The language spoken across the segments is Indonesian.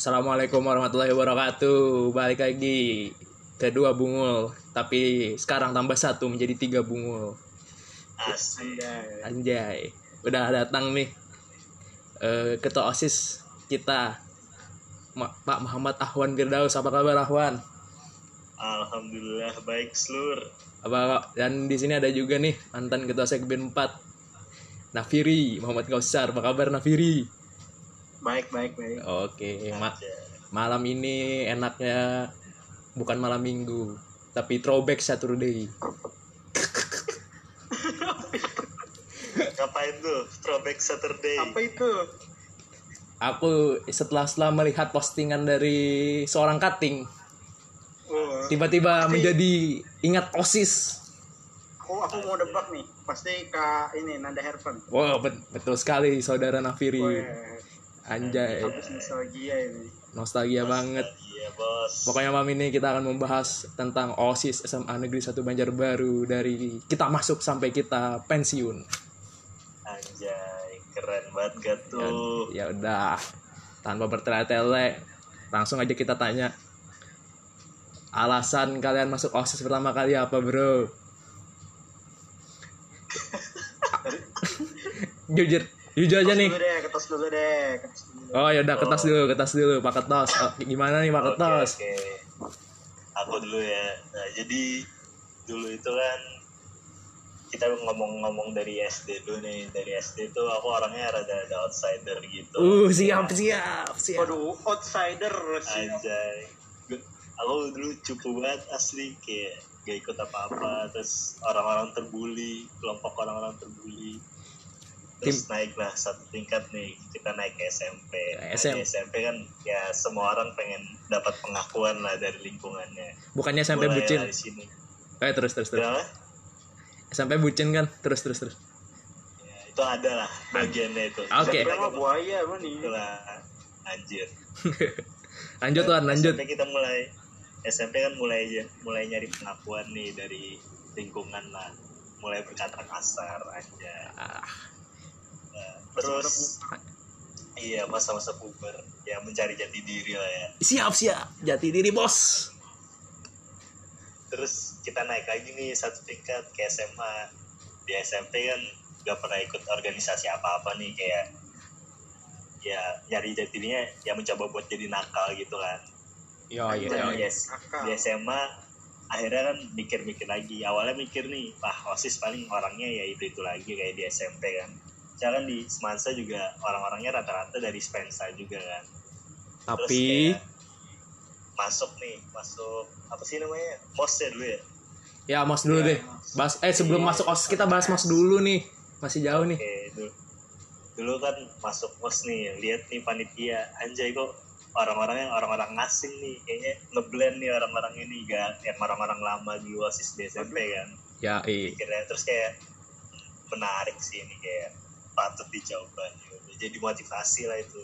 Assalamualaikum warahmatullahi wabarakatuh. Balik lagi kedua bungul, tapi sekarang tambah satu menjadi tiga bungul. Asik. Anjay. Udah datang nih eh, ketua osis kita Ma- Pak Muhammad Ahwan Firdaus. Apa kabar Ahwan? Alhamdulillah baik seluruh. Apa dan di sini ada juga nih mantan ketua sekben 4 Nafiri Muhammad Kausar. Apa kabar Nafiri? Baik, baik, baik. Oke, ma- malam ini enaknya bukan malam minggu, tapi throwback Saturday. Ngapain tuh? Throwback Saturday. Apa itu? Aku setelah setelah melihat postingan dari seorang cutting, Oh, tiba-tiba menjadi ingat osis. aku aku mau debak nih. Pasti ke ini Nanda Herpen. Wow, bet- betul sekali saudara Nafiri. Weh, Anjay, habis nostalgia ini. nostalgia banget. Iya bos. Pokoknya malam ini kita akan membahas tentang OSIS SMA Negeri 1 Banjarbaru dari kita masuk sampai kita pensiun. Anjay, keren banget gak tuh? Ya udah, tanpa bertele-tele, langsung aja kita tanya. Alasan kalian masuk OSIS pertama kali apa, Bro? jujur, jujur aja nih. Dulu deh, ketos dulu deh. ketos dulu. Oh, ya udah kertas dulu, kertas dulu, Pak Kertas. Oh, gimana nih Pak Oke, Kertas? oke. Aku dulu ya. Nah, jadi dulu itu kan kita ngomong-ngomong dari SD dulu nih. Dari SD tuh aku orangnya rada ada outsider gitu. Uh, siap, siap, siap. Waduh, outsider sih. Anjay. Aku dulu cukup banget asli kayak gak ikut apa-apa terus orang-orang terbuli kelompok orang-orang terbuli terus naik lah satu tingkat nih kita naik ke SMP Nah, SM. di SMP kan ya semua orang pengen dapat pengakuan lah dari lingkungannya Bukannya sampai Mulai bucin. di sini Eh, terus, terus, terus. Kenapa? Sampai bucin kan? Terus, terus, terus. Ya, itu ada lah bagiannya itu Oke. Siapa mah buaya apa nih? itulah anjir Lanjut, Wan, lanjut. SMP kita mulai SMP kan mulai aja mulai nyari pengakuan nih dari lingkungan lah mulai berkata kasar aja Ah, Nah, terus iya masa-masa puber ya mencari jati diri lah ya siap, siap. Jati diri, bos. terus kita naik lagi nih satu tingkat ke SMA di SMP kan gak pernah ikut organisasi apa-apa nih kayak ya nyari jati dirinya ya mencoba buat jadi nakal gitu kan Yo, Nah, yo, yo. yes. Nakal. di SMA akhirnya kan mikir-mikir lagi awalnya mikir nih wah osis paling orangnya ya itu itu lagi kayak di SMP kan jangan di Semansa juga orang-orangnya rata-rata dari Spensa juga kan. Terus Tapi, kayak masuk nih masuk apa sih namanya? Mos ya dulu ya? Ya mas dulu deh. Bahas, eh sebelum masuk OSIS kita bahas mas dulu nih. Masih jauh nih. oke dulu. Dulu kan masuk mos nih lihat nih panitia. Anjay kok orang-orangnya orang-orang asing nih kayaknya ngeblend nih orang-orang ini gak? Yang orang-orang lama di osis di SMP kan. Ya, pikirnya terus kayak menarik sih ini kayak patut dicoba jadi motivasi lah itu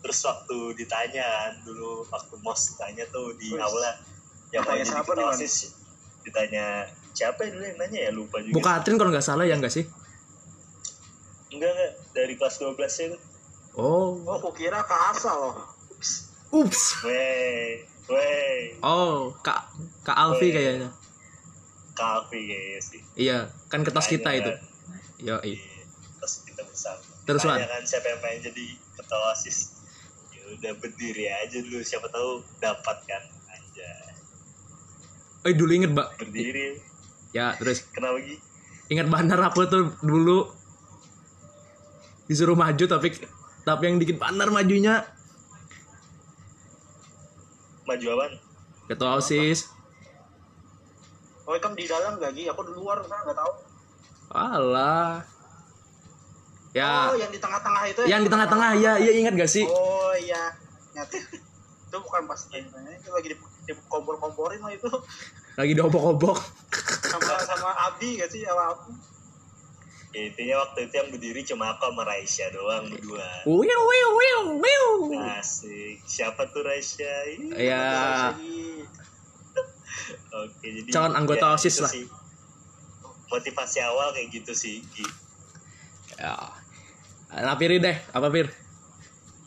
terus waktu ditanya kan, dulu waktu mos ditanya tuh di Wih. aula yang mau jadi siapa ketua osis ditanya siapa ya dulu yang nanya ya lupa juga Bu Katrin kalau nggak salah ya nggak sih? enggak enggak dari kelas 12 itu Oh. Oh, aku kira ke asal loh. Ups. weh weh Oh, Kak Kak Alfi kayaknya. kafe kayaknya sih Iya, kan ketas kita itu. kan, Yo, kita bersama Terus, kan siapa yang pengen jadi ketua osis. Ya udah berdiri aja dulu siapa tahu dapat kan anjay. Eh dulu inget, Mbak. berdiri. Ya, terus. Kenapa lagi? Ingat banner aku tuh dulu? Disuruh maju tapi tapi yang dikit banner majunya. Maju apaan? Ketua osis. Oh, kan di dalam lagi. Aku di luar, kan nggak tahu. alah ya Oh, yang di tengah-tengah itu. ya? yang di tengah-tengah ya ya ingat gak sih Oh iya, itu bukan pas itu lagi di, di kompor-komporin lah itu lagi diobok-obok sama sama Abi gak sih sama aku. ya intinya waktu itu yang berdiri cuma aku sama Raisya doang berdua wiu wiu wiu wiu asik siapa tuh Raisya ya Lagi. oke jadi Calon anggota ya, OSIS lah. sih. motivasi awal kayak gitu sih Gi. ya nah Piri deh. Apa Pir?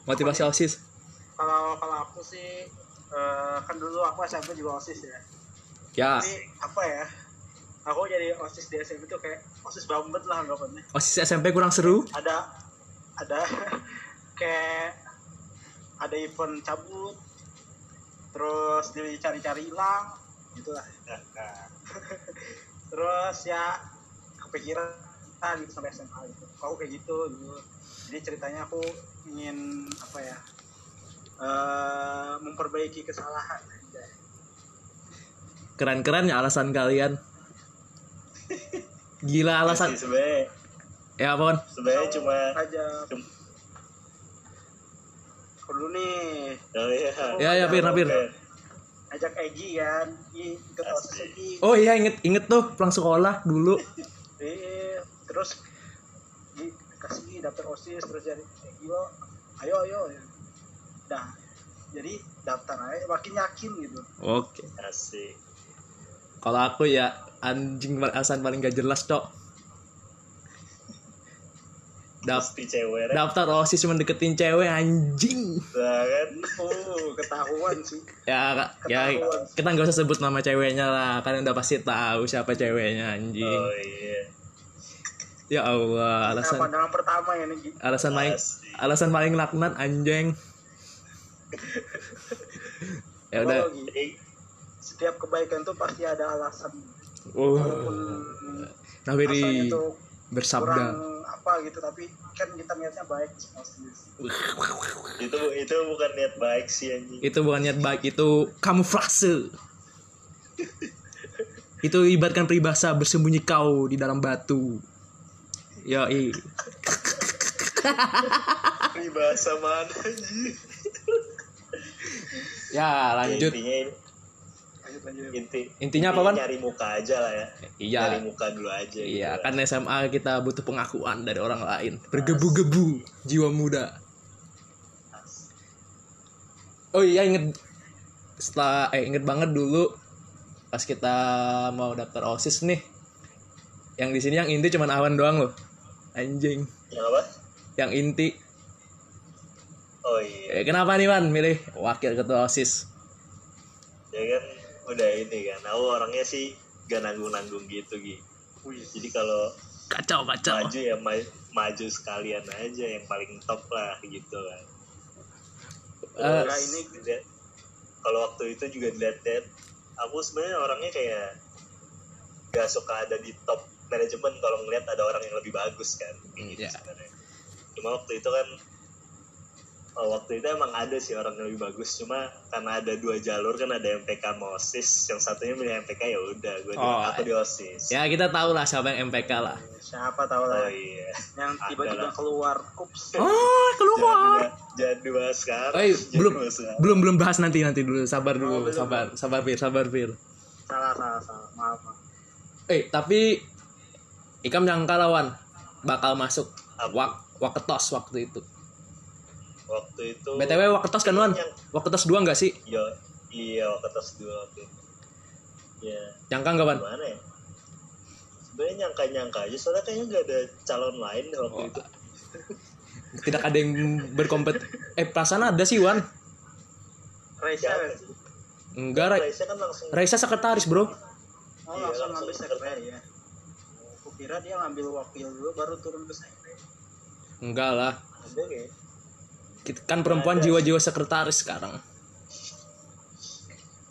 Motivasi osis. Kalau kalau aku sih eh, kan dulu aku SMP juga osis ya. Ya. Tapi apa ya? Aku jadi osis di SMP tuh kayak osis bambet lah anggapannya. Osis SMP kurang seru? Ada ada. Kayak ada event cabut terus dicari-cari hilang gitulah terus ya kepikiran ah, gitu sampai SMA gitu. Kau kayak gitu dulu jadi ceritanya aku ingin apa ya eh, memperbaiki kesalahan. Keren-keren ya alasan kalian. Gila alasan. Sih, sebenarnya ya apaan sebenarnya cuma aja. Cum- aku dulu nih. Oh iya. Ya ya pir pir. Ajak Egi kan? Ikut osis. Egi oh iya inget inget tuh pulang sekolah dulu. Eh, terus di, kasih daftar osis terus jadi Egi lo ayo ayo ya. dah jadi daftar aja makin yakin gitu. Oke. Asik. Kalau aku ya anjing alasan paling gak jelas pasti cewek daftar osis cuma deketin cewek anjing. Nah, kan? Oh ketahuan sih. Ya Kak, ya Ketahuan. kita nggak usah sebut nama ceweknya lah kalian udah pasti tahu siapa ceweknya anjing. Oh iya ya Allah nah, alasan pandangan pertama ya nih alasan paling alasan paling laknat anjing. Ya udah. Eh, setiap kebaikan tuh pasti ada alasan. Oh. Walaupun Nawiri tuh bersabda. kurang apa gitu tapi kan kita niatnya baik itu itu bukan niat baik sih anjing. Itu bukan niat baik itu kamuflase. Itu ibaratkan peribahasa bersembunyi kau di dalam batu ya ini bahasa mana anjing? Ya lanjut. Intinya lanjut lanjut. Inti. Intinya apa, Wan? nyari muka aja lah ya. Iya. Nyari muka dulu aja iya gitu. kan SMA kita butuh pengakuan dari orang lain. Bergebu-gebu jiwa muda. Oh iya inget. Setelah eh inget banget dulu pas kita mau daftar osis nih. Yang di sini yang inti cuman awan doang loh anjing. Yang apa? Yang inti. Oh iya. Eh, kenapa nih Wan? Milih wakil ketua osis. Ya kan udah ini kan. Aku orangnya sih gak nanggung nanggung gitu gitu jadi kalau kacau kacau. maju ya ma- maju sekalian aja yang paling top lah gitu kan. Eh, Terus, Nah, ini dilihat- kalau waktu itu juga dilihat-lihat aku sebenarnya orangnya kayak gak suka ada di top manajemen kalau ngelihat ada orang yang lebih bagus kan kayak gitu Iya. sebenarnya. Cuma waktu itu kan oh, waktu itu emang ada sih orang yang lebih bagus. Cuma karena ada dua jalur kan ada MPK sama OSIS yang satunya milih MPK ya udah gue di- Oh, aku di OSIS. Ya kita tahu lah siapa yang MPK lah. Siapa tahu oh lah iya. Yang tiba-tiba keluar kups. Oh keluar. Jangan dibahas sekarang. Oh, iya, belum sekarang. belum belum bahas nanti nanti dulu. Sabar Oh, dulu belum. sabar sabar Fir sabar Fir. Salah salah salah. Maaf maaf. Eh tapi Ikam nyangka lawan bakal masuk wak waketos waktu itu. Waktu itu btw waketos kan Wan? Yang waketos dua nggak sih? Iya iya ke atas dua waktu itu. Ya. Nyangka nggak Wan? Gimana ya? Sebenarnya nyangka nyangka aja soalnya kayaknya nggak ada calon lain waktu Oh. itu. Tidak ada yang berkompet eh perasaan ada sih Wan. Raisa. Enggak Ra- Raisa kan langsung Raisa sekretaris bro. Oh Iya, langsung langsung ngambil sekretari. sekretari ya kira dia ngambil wakil dulu baru turun ke sekretari enggak lah. Ada kayak Kita- kan perempuan jiwa-jiwa sekretaris sekarang.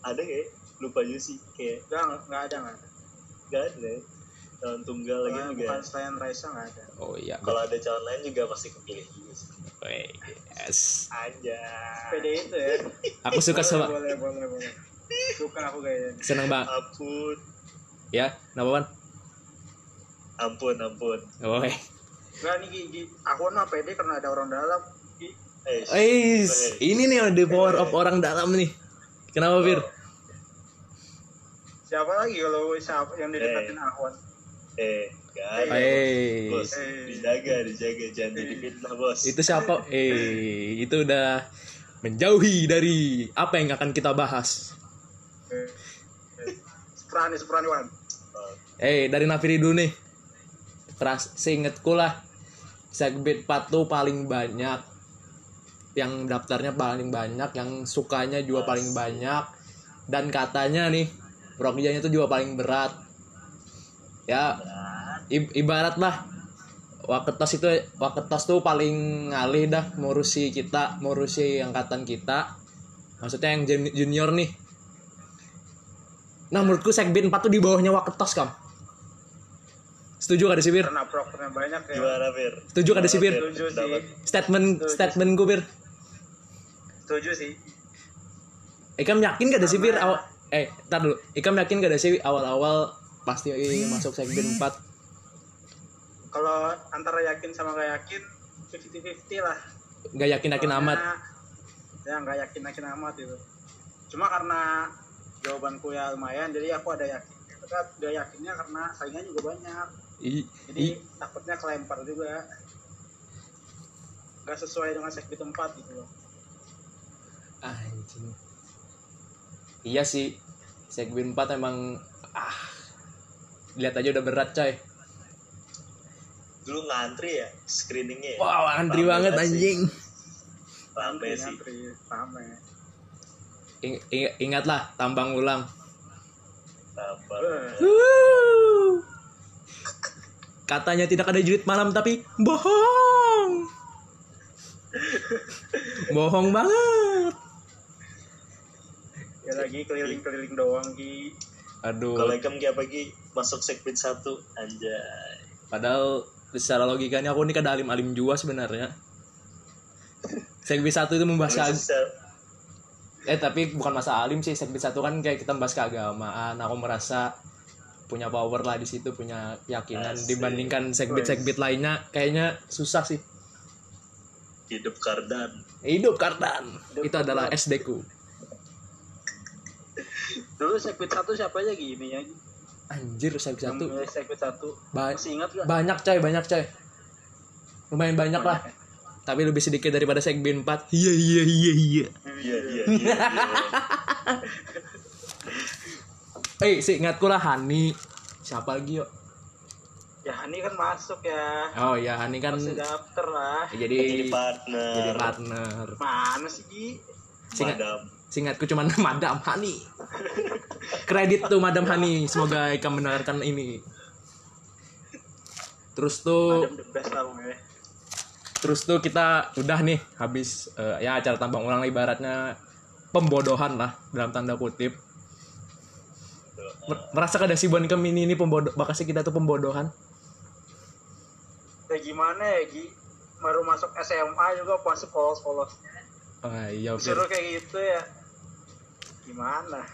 Ada kayak lupa juga sih kayak enggak enggak ada enggak ada. Nggak ada calon tunggal lagi Bukan- juga. bukan selain Raisa enggak ada. Oh iya. Kalau ada calon lain juga pasti kepilih juga sih. Weh, yes. Aja PD itu ya? Aku suka sama boleh boleh boleh. Suka aku kayaknya. Seneng banget. Ampun. Ya kenapa Wan ampun ampun oh eh enggak nih Gi, Gi. aku mah PD karena ada orang dalam Gi. eh Eh, ini nih the power of orang dalam nih. Kenapa, Fir? siapa lagi kalau siapa yang didekatin Ahwan eh Eh, bos Eh. dijaga dijaga jangan jadi fitnah bos itu siapa? Eh, itu udah menjauhi dari apa yang akan kita bahas. Eh, eh. Seprani Seprani Wan Oh, Eh, dari Nafiri dulu nih. Teras, seingetku lah, segmen 4 tuh paling banyak. Yang daftarnya paling banyak yang sukanya juga paling banyak. Dan katanya nih prokjanya itu juga paling berat. Ya ibarat lah. Waketos itu Waketos tuh paling ngalih dah ngurusi kita ngurusi angkatan kita. Maksudnya yang jun- junior nih. Nah menurutku Sekbin 4 tuh di bawahnya Waketos kam setuju gak ada sipir karena prokernya banyak ya. Gimana, Fir? setuju gak ada sipir setuju sih. Pendapat. statement statementku pir setuju sih. Ikam yakin gak ada sipir awal eh tar dulu. Ikam yakin gak ada sih awal-awal pasti masuk Sekbin 4 kalau antara yakin sama gak yakin 50-50 lah. Gak yakin yakin Soalnya, amat. ya nggak yakin yakin amat itu cuma karena jawabanku ya lumayan jadi aku ada yakin. Tapi yakinnya karena saingan juga banyak I, jadi i, takutnya kelempar juga nggak sesuai dengan sekbid tempat gitu loh. Anjing iya sih. Sekbin 4 emang ah lihat aja udah berat coy. Dulu ngantri ya screeningnya ya? wow antri Rame banget sih. anjing. Rame sih. Ngantri, rame. Ing- ing- ingatlah tambang ulang. Sabar. Katanya tidak ada jurit malam tapi bohong bohong banget ya lagi keliling-keliling doang Ki aduh Kalau Ikam kayak pagi masuk segmen satu anjay. Padahal secara logikanya aku ini kan alim-alim juga sebenarnya. Segmen satu itu membahas eh tapi bukan masa alim sih. Segmen satu kan kayak kita membahas keagamaan. Aku merasa punya power lah di situ, punya keyakinan Asik. dibandingkan segmen-segmen lainnya kayaknya susah sih. hidup kardan. Hidup Kardan. Itu adalah SD ku. dulu sekbid satu siapa aja gini ya Anjir segmen satu. Sekbid satu Ba- masih ingat gak banyak coy, banyak coy. Lumayan banyak lah. ya? Tapi lebih sedikit daripada segmen 4. Iya iya iya iya. Iya iya Eh, seingatku lah Hani. Siapa lagi yuk? ya ini kan masuk ya Oh ya, Hani kan masih daftar lah jadi Jadi partner. jadi partner. mana sih Ki Singkat, Madam. singkatku cuman Madam Hani. Kredit tuh Madam Hani. Semoga Ika mendengarkan ini. Terus tuh, best terus tuh kita udah nih habis eh, ya acara tambang ulang ibaratnya pembodohan lah dalam tanda kutip. Mer- Merasa kada sih Bon Kem ini ini pembodoh, bakasnya kita tuh pembodohan. ya gimana ya Ki baru masuk SMA juga masih polos-polos Ah iya, Fir. disuruh kayak gitu ya gimana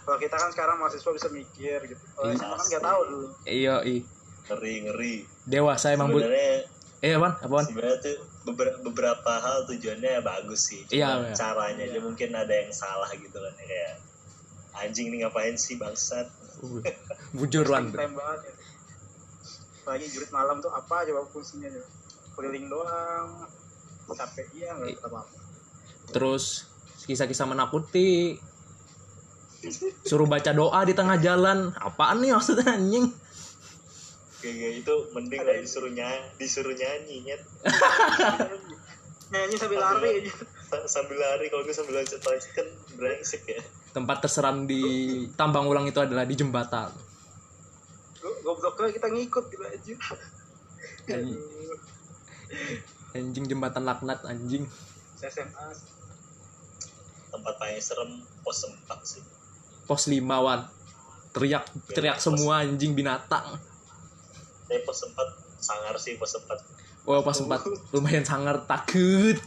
kalau kita kan sekarang mahasiswa bisa mikir gitu kalau Iya. SMA kan nggak tahu dulu Iya, i. Ngeri ngeri. Dewasa emang bu. Sebenarnya Eh, apaan? Apaan? sebenarnya tuh beber- beberapa hal tujuannya bagus sih. Iya, Cuma iya. caranya aja mungkin ada yang salah gitu kan ya kayak anjing nih ngapain sih bangsat. Bujur lan. time banget ya lagi jurit malam tuh apa coba fungsinya coba keliling doang capek iya nggak apa apa Terus kisah-kisah menakuti. Suruh baca doa di tengah jalan. Apaan nih maksudnya anjing? Kayak itu mending lah disuruh nyanyi, disuruh nyanyi nyet. nyanyi sambil lari aja Sa- sambil lari kalau gue sambil loncat-loncat kan brengsek ya. Tempat terseram di tambang ulang itu adalah di jembatan. Go- gobloknya kita ngikut gitu aja Anjing, anjing jembatan laknat anjing. SMA Tempat paling serem pos 4 sih. Pos 5 wan. Teriak teriak semua anjing binatang. Tapi pos 4 sangar sih pos 4. Wah, pos 4 lumayan sangar takut.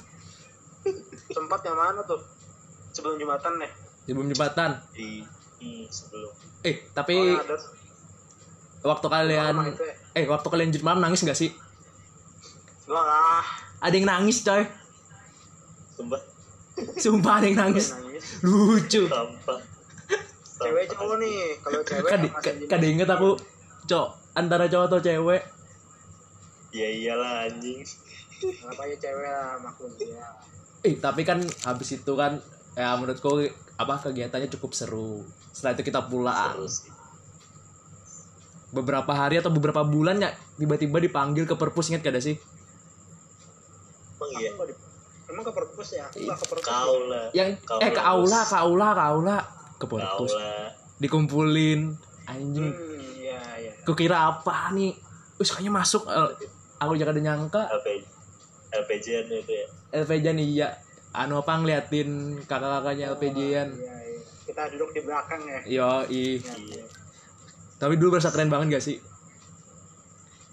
sempat yang mana tuh sebelum jembatan nih Sebelum jembatan. Di hmm, sebelum Eh, tapi oh, ada waktu kalian ya. eh waktu kalian jurit malam nangis gak sih? Gua lah Ada yang nangis coy. sumpah Sumpah ada yang nangis. nangis Lucu. sampah. cewek cowok nih kalau cewek Kan di- kada inget aku, cok antara cowok atau cewek. Ya iyalah anjing. apa aja cewek lah maklum ya Eh, tapi kan habis itu kan ya menurutku apa kegiatannya cukup seru. Setelah itu kita pulang. Beberapa hari atau beberapa bulan ya tiba-tiba dipanggil ke perpus inget kada sih? Emang iya. Emang ke perpus ya? Aku nggak ke perpus. Kau lah yang Kau eh ke aula ke aula ke aula. Ke perpus. Lah dikumpulin. Anjing. Hmm iya iya. Kukira apa nih? Wis kayaknya masuk Eh, aku juga ada nyangka. LP LPJN itu ya? LPJ nih iya anu apa ngeliatin kakak-kakaknya LPJ-an iya iya. Kita duduk di belakang ya. Yo ih Iya, Iya. tapi dulu berasa keren banget gak sih?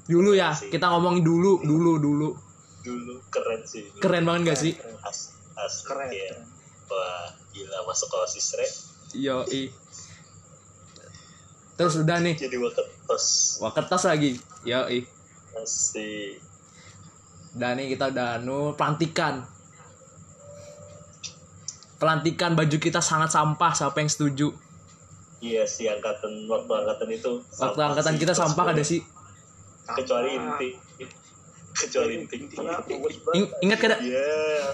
Dulu ya Sih. kita ngomongin dulu dulu dulu. Dulu keren sih. Keren banget gak sih? keren. As, asli keren, ya. keren. wah gila masuk ke osis re yo ih terus udah nih. Jadi waketos wah kertas lagi. Yo ih asik. Dan nih kita udah anu pelantikan. Pelantikan baju kita sangat sampah, siapa yang setuju? iya sih angkatan waktu angkatan itu Waktu angkatan sih, kita sampah ada sih. kecuali inti kecuali inti ingat kada? iya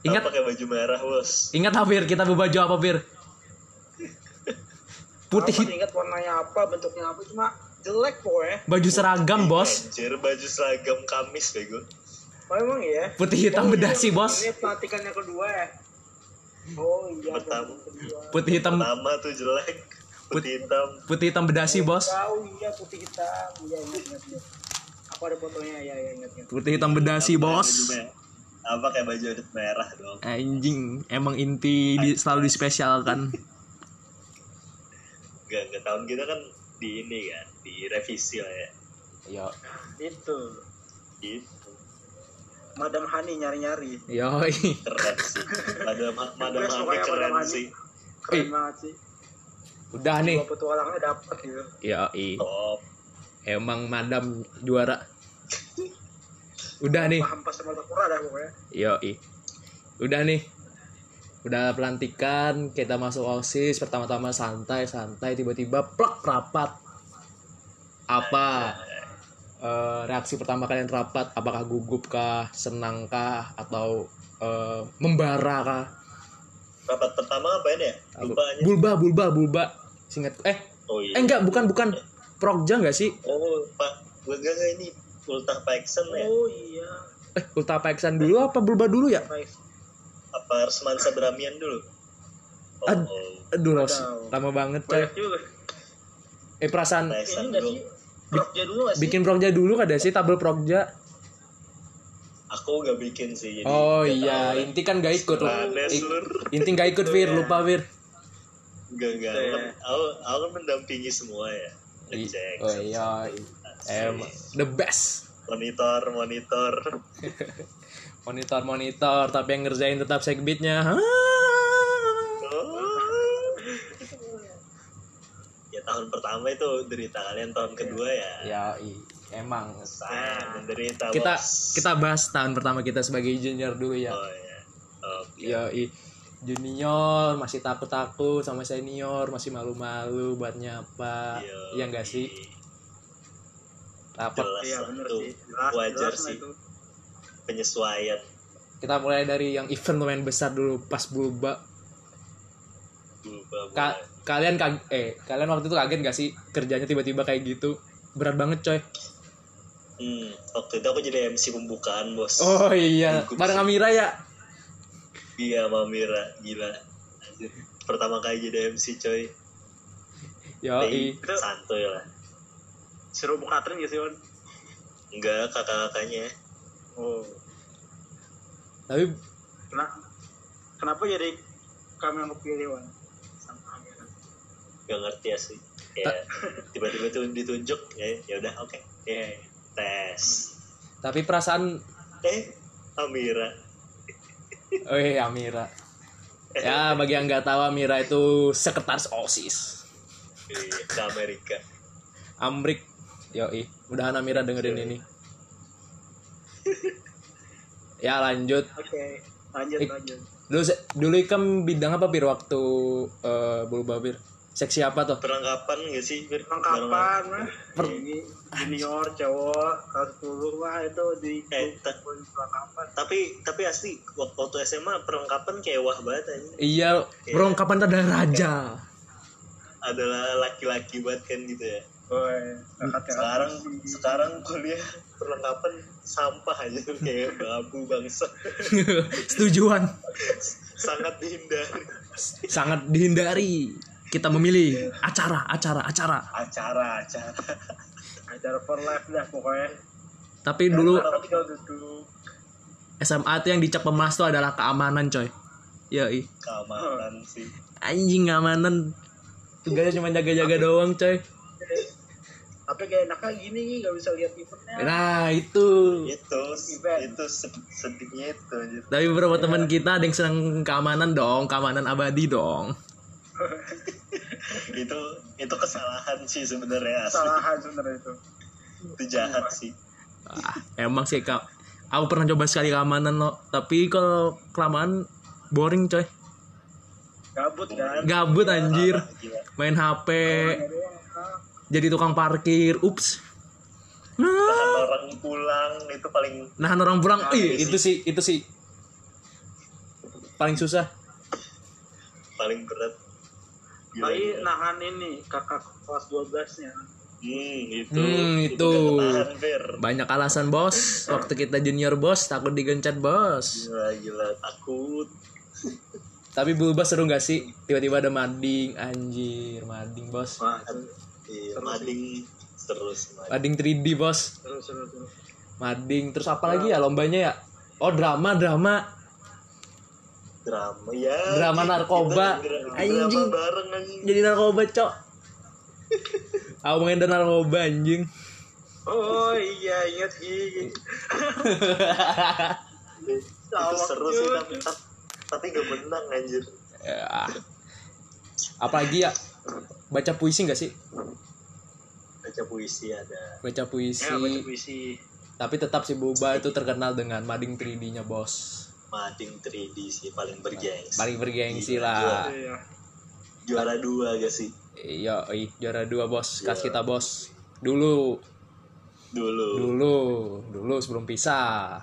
Ingat pakai baju merah bos ingat apa Fir? Kita berbaju apa Fir? Putih Apa ingat warnanya apa bentuknya apa cuma jelek pokoknya baju seragam, Bos. Anjir baju seragam kamis bego oh emang iya Putih hitam Oh, iya, bedasi, Bos. ini pelantikan yang kedua ya oh iya Pertama. Putih hitam. Pertama tuh jelek. Putih hitam. putih hitam bedasi, Bos. tahu iya putih hitam. Iya ingat ingat aku ada fotonya ya ya ingat ingat. Putih hitam bedasi, Pakai Bos. apa kayak baju adat merah dong? Anjing, emang inti di, selalu dispesialkan. Enggak, enggak tahun kita kan di ini kan di revisi lah ya. Yo, itu. Gitu Madam Hani nyari nyari yo, keren sih madam madam pokoknya keren Madam Hani. sih keren Eh. banget sih udah nih. dua petualangnya dapet gitu Yo, ih. top emang madam juara. Udah nih. paham pas sama Sakura dah pokoknya Yo, udah nih. Udah pelantikan, kita masuk OSIS, pertama-tama santai-santai, tiba-tiba plak rapat. Apa eh, reaksi pertama kalian rapat? Apakah gugup kah, senang kah, atau eh, membara kah? rapat pertama apa ini ya lupa Bulba, bulba, bulba. Singkat eh oh eh iya enggak, bukan bukan Prokja enggak sih? oh pak gue enggak ini ultah Paxson ya oh iya Eh, Ulta Peksan dulu apa bulba dulu ya? apa Resman Sadramian dulu oh, Ad- oh. Aduh, Waduh. lama banget coy. Eh perasaan ini Prokja dulu sih bikin Prokja dulu kada sih tabel Prokja? aku gak bikin sih jadi Oh iya, tahu lah. inti kan gak ikut Slur? Inti gak ikut Fir, lupa Fir. enggak enggak Gitu aku, aku, aku kan mendampingi semua ya ngecek Oh iya, em the best. monitor monitor Monitor monitor, tapi yang ngerjain tetap segbitnya. Hah? Oh. ya tahun pertama itu derita kalian tahun kedua ya? Ya, i- emang. saya menderita Kita bos. kita bahas tahun pertama kita sebagai junior dulu ya. oh ya oke. Ya, i- junior masih takut-takut sama senior, masih malu-malu buat nyapa. Yo, Ya enggak sih? Iya bener tuh. sih. Jelas wajar jelas sih. itu. penyesuaian. Kita mulai dari yang event lumayan besar dulu pas bulba. Berubah Ka- kalian kag eh kalian waktu itu kaget gak sih kerjanya tiba-tiba kayak gitu? Berat banget coy. Hmm, waktu itu aku jadi MC pembukaan bos. Oh iya. Bareng sih. Amira ya? Iya Mamira gila. Anjir. pertama kali jadi MC coy. I santuy lah. Seru buka tren gitu kan enggak kakak-kakaknya. Oh. Tapi Kena, kenapa jadi kami yang kepilih Wan? Gak ngerti ya sih. Ya tiba-tiba tuh ditunjuk ya ya udah oke. Ya tes. Tapi perasaan eh Amira. Oh iya Amira. Ya bagi yang nggak tahu Amira itu sekretaris osis. Iya, ke Amerika. Amrik. Yo i mudahan Amira dengerin ini. Ya lanjut. Oke lanjut Ik- lanjut. Dulu dulu ikam bidang apa pir waktu eh bulba pir seksi apa tuh? Perlengkapan gak sih? Perlengkapan mah Per- ini junior cowok kelas 10 mah itu di Eh, ta- perlengkapan. tapi tapi asli waktu, SMA perlengkapan kayak wah banget aja iya perlengkapan ada raja. Adalah laki-laki banget kan gitu ya. Angkat yang sekarang sekarang kuliah perlengkapan sampah aja kayak babu bangsa. Setujuan. sangat dihindari. Sangat dihindari. Kita memilih acara, acara, acara. acara acara acara for life dah pokoknya Tapi dulu SMA tuh yang dicap pemas tuh adalah keamanan coy. Ya keamanan sih anjing keamanan. Tugasnya cuma jaga-jaga doang coy. tapi kayak enaknya gini nih gak bisa lihat eventnya Nah itu. itu Event. itu sed- sedihnya itu anjir. Tapi beberapa teman kita ada yang senang keamanan dong, keamanan abadi dong. itu itu kesalahan sih sebenarnya asli kesalahan sebenarnya itu itu jahat sih Ah, emang sih kak. Aku pernah coba sekali keamanan lo, tapi kalau kelamaan boring coy. gabut kan Gabut anjir, Parah, gila. main HP, ah. jadi tukang parkir. Ups. Nah, Nahan orang pulang itu paling nahan orang pulang, Nah, ih iya itu sih, itu sih paling susah. paling berat Gila, Tapi gila. nahan ini kakak kelas 12 nya hmm itu Hmm, itu. gak ketahan, Fer. Banyak alasan bos. Waktu kita junior bos, takut digencet bos. gila gila takut Tapi berubah seru gak sih? Tiba-tiba ada mading, anjir, mading bos. Wah, iya, mading terus mading. Mading 3D bos. seru seru seru. Mading, terus apa lagi ya lombanya ya? Oh drama, drama. Drama ya Drama kita narkoba. Anjing. bareng anjing Jadi narkoba cok. Aku main narkoba anjing. Oh iya ingat gigi. itu seru sih tapi tapi- gak menang anjir Ya. Apalagi ya? Baca puisi gak sih? baca puisi ada Baca puisi. Ya baca puisi. Tapi tetap si Buba itu terkenal dengan mading 3D-nya bos. Mading 3D sih paling bergengsi Paling bergengsi Gila, lah. Iya. juara dua gak sih Iya, juara dua bos, kas kita bos. Dulu, dulu dulu, dulu sebelum pisah.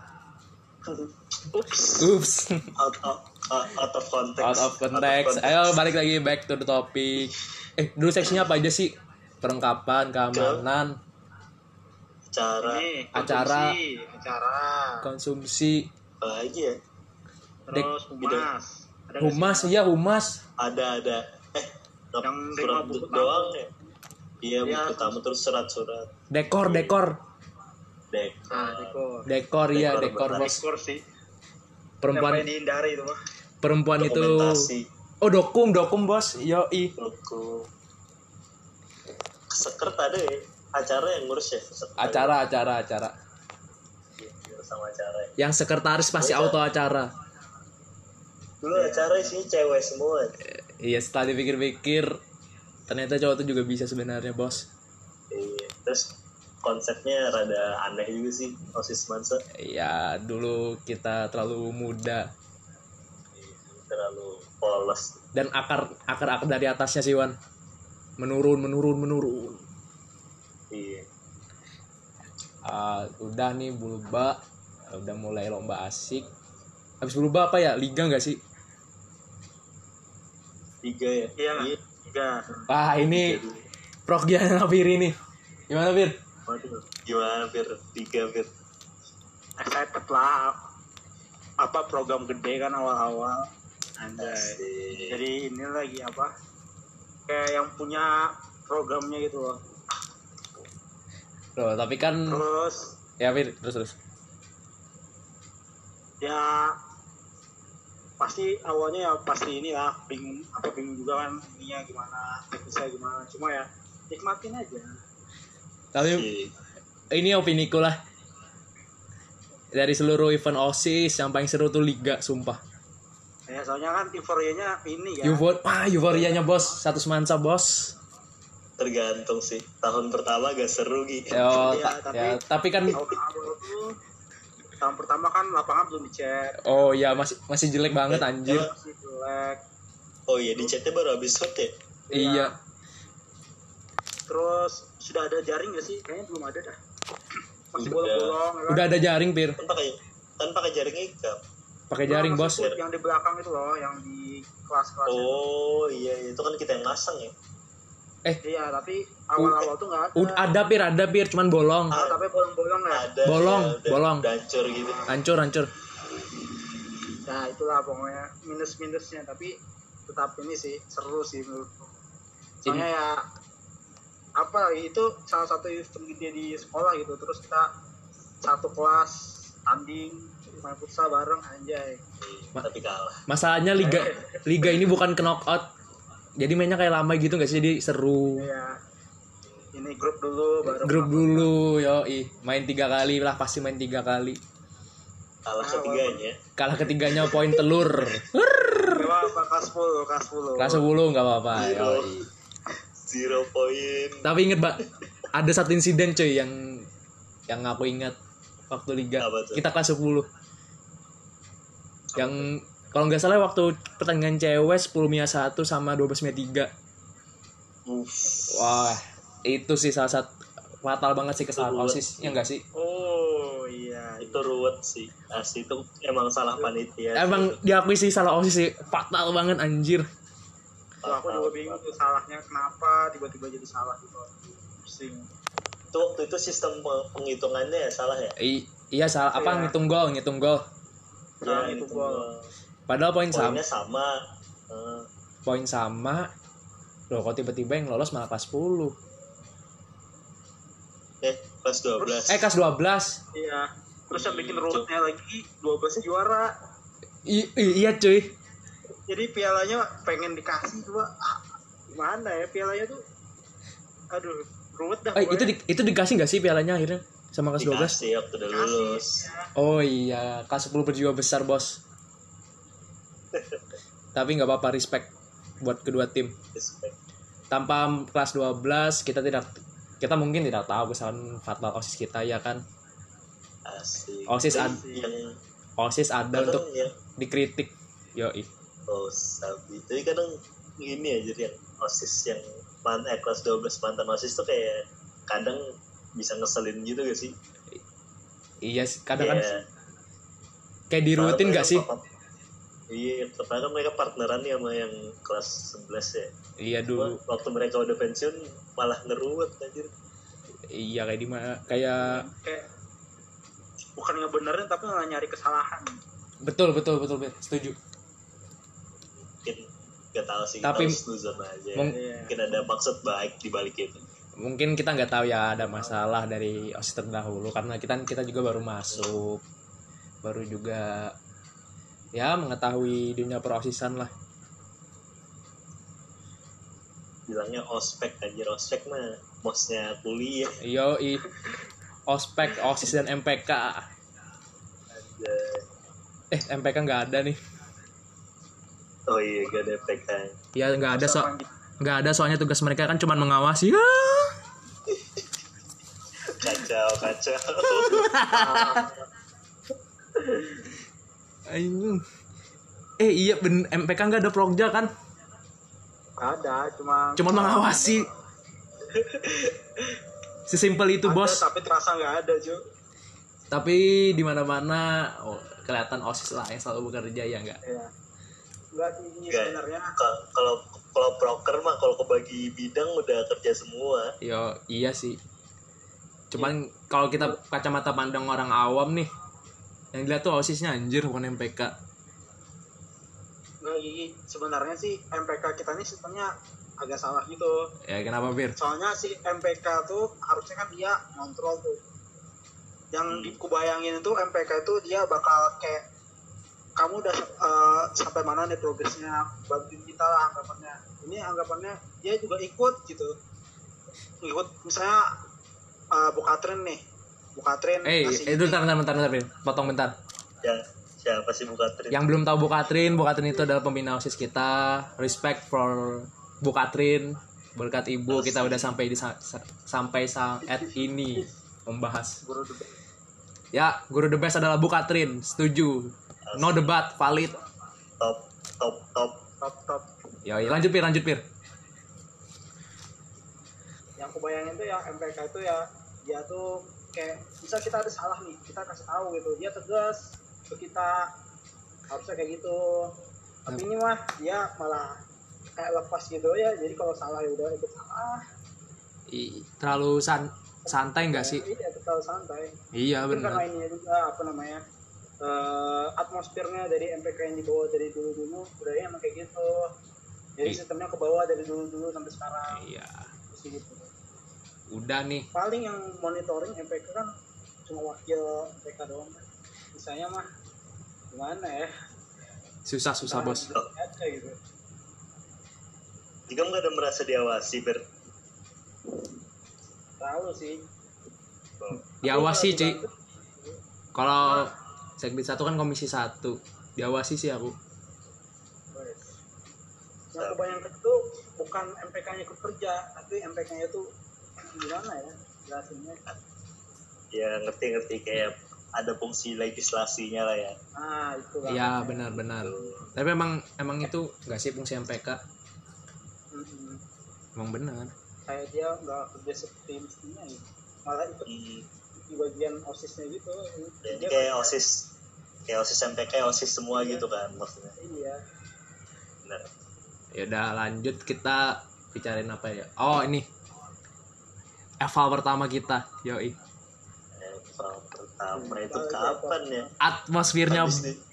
Ups. Ups, out of out, out of context out of context. Ayo balik lagi back to the topic. Eh, dulu seksinya apa aja sih? Perlengkapan, keamanan, Ini Acara. konsumsi, acara. konsumsi, apa lagi ya Terus humas. Ada nggak humas, sih? iya humas. ada ada eh Yang surat buku doang ya iya Iya. buku tamu terus surat-surat Dekor, dekor, dek Nah, dekor. dekor iya, Dekor, dekor bos. Dekor sih. Perempuan, Yang dihindari itu mah. perempuan itu. Oh dokum, dokum bos. Yo i. buku sekret ada ya acara yang ngurus ya Sekret. Acara, acara, acara. Iya, iya, sama acara ya. Yang sekretaris pasti auto acara. Dulu acara isinya cewek semua. Iya setelah dipikir-pikir ternyata cowok itu juga bisa sebenarnya bos. iya terus konsepnya rada aneh juga sih osis mansa. Iya dulu kita terlalu muda. Terlalu polos. Dan akar akar akar dari atasnya sih Wan. Menurun menurun menurun. iya. Ah, udah nih bulba. Udah mulai lomba asik. Habis bulba apa ya liga nggak sih? tiga ya Iya. Tiga. Wah ini Progja Nafiri nih. Gimana Fir? Waduh, gimana Fir? Tiga Fir. Excited lah. Apa program gede kan awal-awal. Anjay. Jadi ini lagi apa? Kayak yang punya programnya gitu loh. Loh tapi kan Terus ya Fir terus terus. ya pasti awalnya ya pasti ini lah bingung apa bingung juga kan ininya gimana teknisnya gimana cuma ya nikmatin aja Tapi Asik. ini opiniku lah. Dari seluruh event OSIS yang paling seru tuh liga sumpah. ya soalnya kan euforianya ini ya Eufor wah euforianya bos, satu semansa bos. Tergantung sih. Tahun pertama gak seru gitu. Yo, Iya, ta- tapi- ya, tapi kan tahun awal tuh tahun pertama kan lapangan belum dicek oh ya masih masih jelek banget anjir. masih jelek Oh iya, di chatnya baru habis shot ya? Iya. terus sudah ada jaring gak sih kayaknya belum ada dah masih Udah. bolong-bolong ya kan? Udah ada jaring, Pir. Kan pakai kan pakai jaring ikat. Pakai jaring, Nah, bos. yang di belakang itu loh yang di kelas-kelas Oh iya, itu kan kita yang masang ya. Eh. iya tapi awal-awal tuh nggak ada. Ud- ada pir ada pir cuman bolong. Ah, tapi bolong-bolong ya ada Bolong, ya, udah bolong. dancur gitu. Hancur hancur. Ya itulah pokoknya minus-minusnya tapi tetap ini sih seru sih menurutku soalnya ya apa itu salah satu event gede di sekolah gitu. Terus kita satu kelas tanding main futsal bareng anjay. Iya, tapi kalah. Masalahnya liga liga ini bukan ke knockout jadi mainnya kayak lama gitu nggak sih? Jadi seru. Ya ini grup dulu baru grup dulu yo main tiga kali lah pasti main tiga kali. Kalah Ah, ketiganya. kalah ketiganya poin telur. Gak apa kelas 10 kelas 10 kelas 10 nggak apa-apa Zero. yoi. zero point. Tapi inget mbak ada satu insiden cuy yang yang aku ingat waktu liga. Kita kelas 10 yang kalau nggak salah waktu pertandingan cewek 10 Mia 1 sama 12 Mia 3 Uff. wah itu sih salah satu fatal banget sih kesalahan osis ya enggak sih? Oh iya. Itu ruwet sih. Asli itu emang salah panitia emang diakui sih salah osis sih. Fatal banget anjir. Tuh, aku juga bingung tuh salahnya kenapa tiba-tiba jadi salah gitu. Pusing. Itu waktu itu sistem pe- penghitungannya ya salah ya? I- iya salah. Apa Iya. ngitung gol ngitung gol? Nah, Ya, itu itu gol. Padahal poin sama poinnya sama Eh, poin sama. Loh kok tiba-tiba yang lolos malah kelas 10 eh kelas 12 eh kelas 12 iya. Terus yang bikin ruwetnya lagi 12 juara. I- i- iya cuy. Jadi pialanya pengen dikasih coba. Ah, gimana ya pialanya tuh? Aduh ruwet dah Eh, itu di- itu dikasih gak sih pialanya akhirnya sama kelas 12 dikasih waktu udah Dikasih, lulus. ya. oh iya. Kelas 10 berjiwa besar bos tapi nggak apa-apa respect buat kedua tim. Respect. tanpa kelas 12 kita tidak kita mungkin tidak tahu kesalahan fatal osis kita ya kan? Asik. Osis ad- yang osis ada kadang untuk yang dikritik. Yoi. Oh sabi. Tapi kadang gini ya jadi yang osis yang man eh, kelas 12 mantan osis tuh kayak kadang bisa ngeselin gitu gak sih? Iya kadang kan Kayak- kayak dirutin gak sih Iya, padahal kan mereka partneran ya sama yang kelas 11 ya. iya Cuma dulu waktu mereka udah pensiun malah ngeruwet anjir. iya kayak di mana kayak kayak bukan ngebenerin tapi nggak nyari kesalahan betul betul betul betul setuju Mungkin gak tahu sih, Tapi- kita aja. Mung- Iya. Mungkin ada maksud baik di balik itu. mungkin kita nggak tahu ya ada masalah dari osis terdahulu karena kita kita juga baru masuk baru juga ya mengetahui dunia perosisan lah Bilangnya ospek anjir, ospek mah bosnya kuliah yo i ospek osis dan mpk aja. eh mpk nggak ada nih Oh iya, gak ada PK. ya nggak ada so nggak ada soalnya tugas mereka kan cuma mengawasi Ah. Kacau, kacau. Anjing. eh iya ben mpk nggak ada progja kan? Ada cuma cuma mengawasi. Sesimpel itu Ada, bos. tapi terasa nggak ada cuy tapi di mana mana oh, kelihatan osis lah yang selalu bekerja ya nggak? Iya. Enggak sih sebenarnya. Ka- Kalau kalau proker mah kalau kebagi bidang udah kerja semua. yo iya sih. Cuman kalau kita kacamata pandang orang awam nih yang dilihat tuh osisnya anjir bukan MPK enggak gigi sebenarnya sih MPK kita ini sistemnya agak salah gitu. ya kenapa bir Soalnya si MPK tuh harusnya kan dia kontrol tuh. Yang Hmm. dikubayangin itu MPK itu dia bakal kayak kamu udah eh, sampai mana nih progresnya bantuin kita lah anggapannya ini anggapannya dia juga ikut gitu ikut misalnya uh, Bukatrin nih Bukatrin eh ngasih itu ini. bentar bentar bentar bentar potong bentar. Ya, siapa sih buka trik? yang belum tahu Bu Katrin Bu Katrin itu adalah pembina osis kita. Respect for Bu Katrin berkat ibu kita udah sampai di sa- sa- sampai saat ini membahas. Guru debat. ya guru the best adalah Bu Katrin setuju? No debat valid. Top, top, top. top top. Ya ya, lanjut pir lanjut pir. Yang aku bayangin tuh ya MPK itu ya dia tuh kayak bisa kita ada salah nih kita kasih tahu gitu dia tegas ke kita harusnya kayak gitu. Tapi ini mah dia malah kayak lepas gitu ya jadi kalau salah ya udah ikut salah. I- terlalu san santai nggak sih? iya terlalu santai. Iya Mungkin karena benar ini juga apa namanya eh, atmosfernya dari MPK yang dibawa dari dulu dulu budaya emang kayak gitu. Jadi Iya. sistemnya ke bawah dari dulu dulu sampai sekarang. Iya. Terus gitu udah nih. Paling yang monitoring MPK kan cuma wakil MPK doang. Misalnya mah gimana ya? Susah susah bos. aja gitu. Jika nggak ada merasa diawasi ber? Tahu sih. Diawasi bantu. kalau segmen satu kan komisi satu. Diawasi sih aku. Yang kebanyakan itu bukan MPK-nya ikut kerja tapi MPK-nya itu gimana ya jelasinnya? Ya ngerti-ngerti kayak ada fungsi legislasinya lah ya. ah itu lah. Iya benar-benar. Tapi emang emang itu nggak sih fungsi MPK Mm-mm. emang benar. Kayak dia nggak kerja seperti mestinya gitu malah ikut Hmm, di bagian osisnya gitu. Jadi kayak kan- osis, kayak osis MPK, osis semua gitu kan maksudnya. iya. Benar. ya udah lanjut kita bicarain apa ya? Oh ini eval pertama kita yoi Eval pertama itu kapan ya? atmosfernya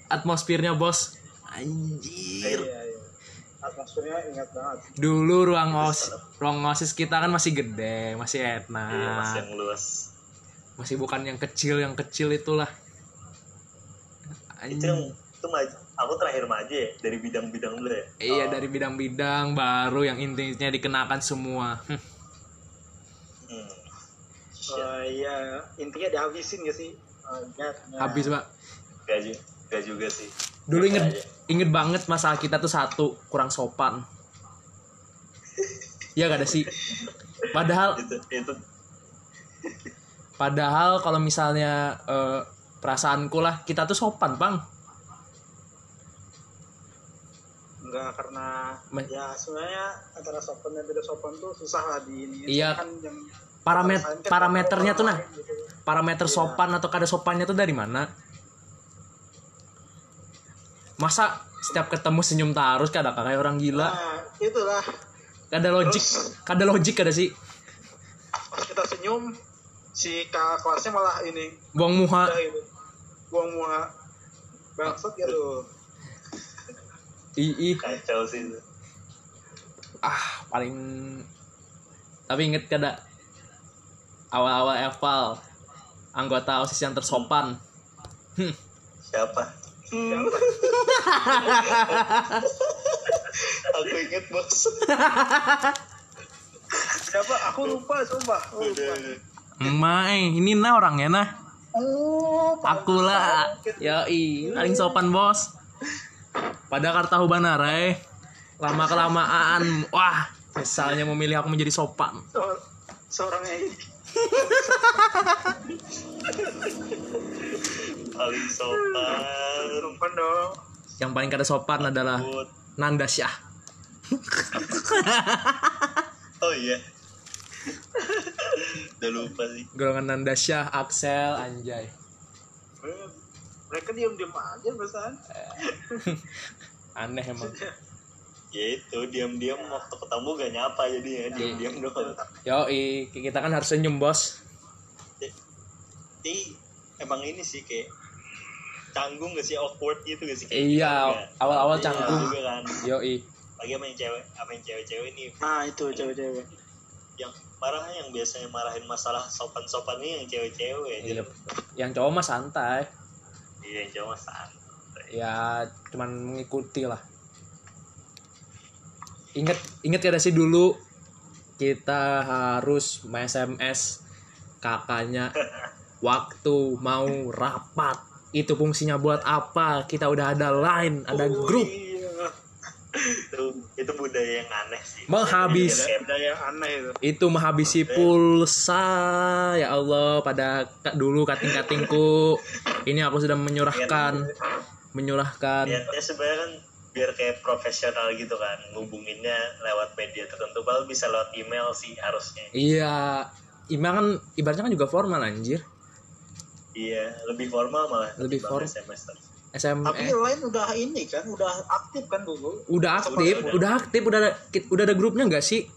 atmosfernya bos anjir iya iya atmosfernya ingat banget dulu ruang os ruang osis kita kan masih gede masih Iya, masih enak yang luas. masih bukan yang kecil yang kecil itulah Itu yang itu maju. Aku terakhir maju ya dari bidang-bidang dulu ya. iya dari bidang-bidang baru yang intinya dikenakan semua Hm, Hmm. Oh iya. intinya dihabisin gak sih? Ingat. habis pak Gak, gak juga sih. dulu inget Aja. inget banget masalah kita tuh satu kurang sopan. Ya gak ada sih? Padahal Itu itu. Padahal kalau misalnya eh, perasaanku lah kita tuh sopan bang. Enggak karena ya sebenarnya antara sopan dan tidak sopan tuh susah lah di ini. Iya. kan yang Paramet parameternya tuh nah. Parameter sopan atau kada sopannya tuh dari mana? Masa setiap ketemu senyum terus kada kayak orang gila? Nah itulah. Kada logik kada logik kada sih? Pas kita senyum si kakak kelasnya malah ini. Buang muha. Buang muka bangsat gitu. Ii kacau sih ah paling tapi inget kada awal-awal eval anggota osis yang tersopan hmm. Siapa? Aku inget bos. siapa aku lupa sumpah aku lupa Mai, ini nah orangnya nah. oh Aku lah. Yoi, paling sopan bos. Pada Kartahu Banarai, lama kelamaan, wah, misalnya memilih aku menjadi sopan. Se- seorang yang Paling sopan. sopan dong Yang paling kada sopan adalah. Nanda Syah. Oh iya. Udah lupa sih. Golongan Nanda Syah, Axel, Anjay. Eh, mereka diam diam aja perasaan Aneh emang. Ya itu diam-diam waktu ketemu gak nyapa jadi ya diam-diam doang. Yoi, kita kan harus senyum bos. Jadi emang ini sih kayak canggung gak sih awkward gitu gak sih? Kayak Iya, gitu, awal-awal Iya, canggung. juga kan. Yoi. Lagi sama yang cewek, yang cewek-cewek nih nah itu cewek-cewek yang marah yang biasanya marahin masalah sopan-sopan nih yang cewek-cewek. Jadi Iya. Yang cowok mah santai. iya yang cowok mah santai. ya cuman mengikuti lah inget inget ya sih dulu kita harus SMS kakaknya waktu mau rapat. Itu fungsinya buat apa? Kita udah ada line ada Oh, grup iya. itu itu budaya yang aneh sih. Menghabis. Kayak- ada yang aneh itu. Itu menghabisi pulsa. Ya Allah pada dulu kating-katingku. Ini aku sudah menyurahkan. Menyurahkan. Niatnya sebenarnya kan biar kayak profesional gitu kan ngubunginnya lewat media tertentu kalau bisa lewat email sih harusnya iya email kan ibaratnya kan juga formal anjir iya lebih formal malah Lebih ketimbang form- SMS. SM Tapi lain udah ini kan, udah aktif kan dulu. udah aktif, Udah. udah aktif, udah ada udah ada grupnya nggak sih?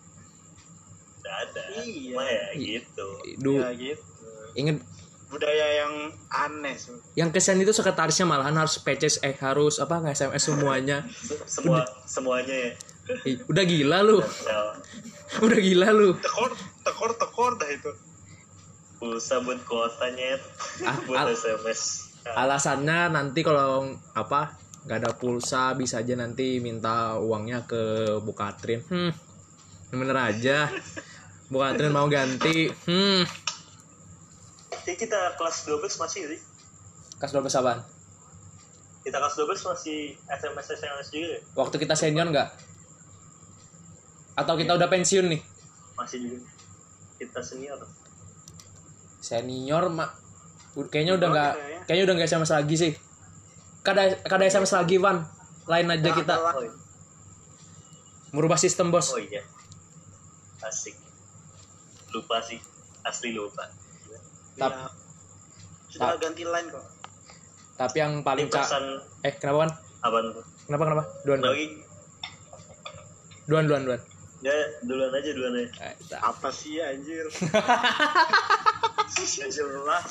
Udah ada. Iya. Cuma ya gitu. Du, Ya gitu. inget Budaya yang aneh sih. yang kesian itu sekretarisnya malahan harus PCS eh harus apa nggak SMS semuanya. Semua semuanya ya. Ih, udah gila lu, Sel. udah gila lu. Tekor, tekor, tekor dah itu. Pulsa buat kuota nyet. Ah, buat al- SMS. alasannya nanti kalau apa nggak ada pulsa bisa aja nanti minta uangnya ke Bu Katrin hmm bener aja Bu Katrin mau ganti hmm Jadi kita kelas 12 masih sih. kas 12 apaan? Kita kelas 12 masih SMS SMS juga ya? waktu kita senior nggak atau kita udah pensiun nih Masih juga. Kita senior. senior mak kayaknya udah nggak kayaknya. kayaknya udah nggak SMS lagi sih kada kada SMS lagi Van lain aja kita Oh, iya. merubah sistem bos oh iya. Asik. Lupa sih. Asli lupa. Tap- Ya, sudah tap- ganti line kok. tapi yang paling ca pesan eh kenapa kan apa kenapa kenapa duan duan lagi? duan duan duan Ya duluan aja duluan aja. Eh. Apa sih anjir? Gak jelas.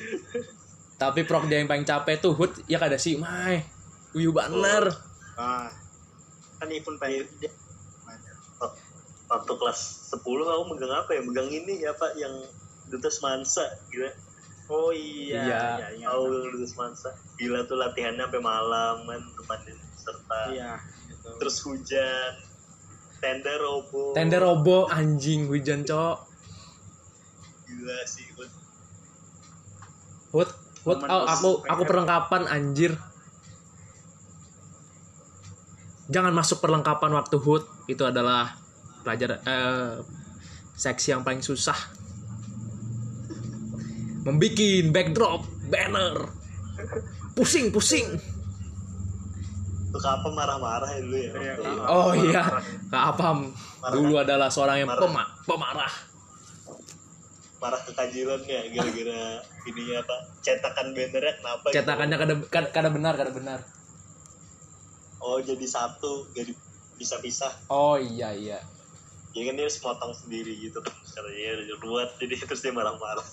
Tapi prok dia yang paling capek tuh Hud ya kada sih Mai. Uyu bener. Ah, kan Ipun pengen Waktu kelas 10 aku megang apa ya? Megang ini ya Pak yang duta semansa gila. Oh iya. Iya. iya, iya. Aku duta semansa. Gila tuh latihannya sampai malam kan teman serta. Iya. gitu. Terus hujan. Tenda robo. Tenda robo anjing hujan cok. Gila sih. Bud. Hud, Hud Momen oh, aku aku perlengkapan anjir. Jangan masuk perlengkapan waktu Hud. Itu adalah pelajaran eh, seksi yang paling susah. Membikin backdrop, banner. Pusing, pusing. Tuh apa marah-marah ya dulu ya. Iya. Oh iya, Kak Apam dulu adalah seorang yang Marah. pema- pemarah. marah kekajilan ya gara-gara ini apa cetakan bannernya kenapa gitu. Cetakannya kada, kada, kada benar, kada benar. oh jadi satu jadi bisa pisah Oh iya iya. jadi kan dia harus motong sendiri gitu karena dia udah ruwet jadi terus dia marah-marah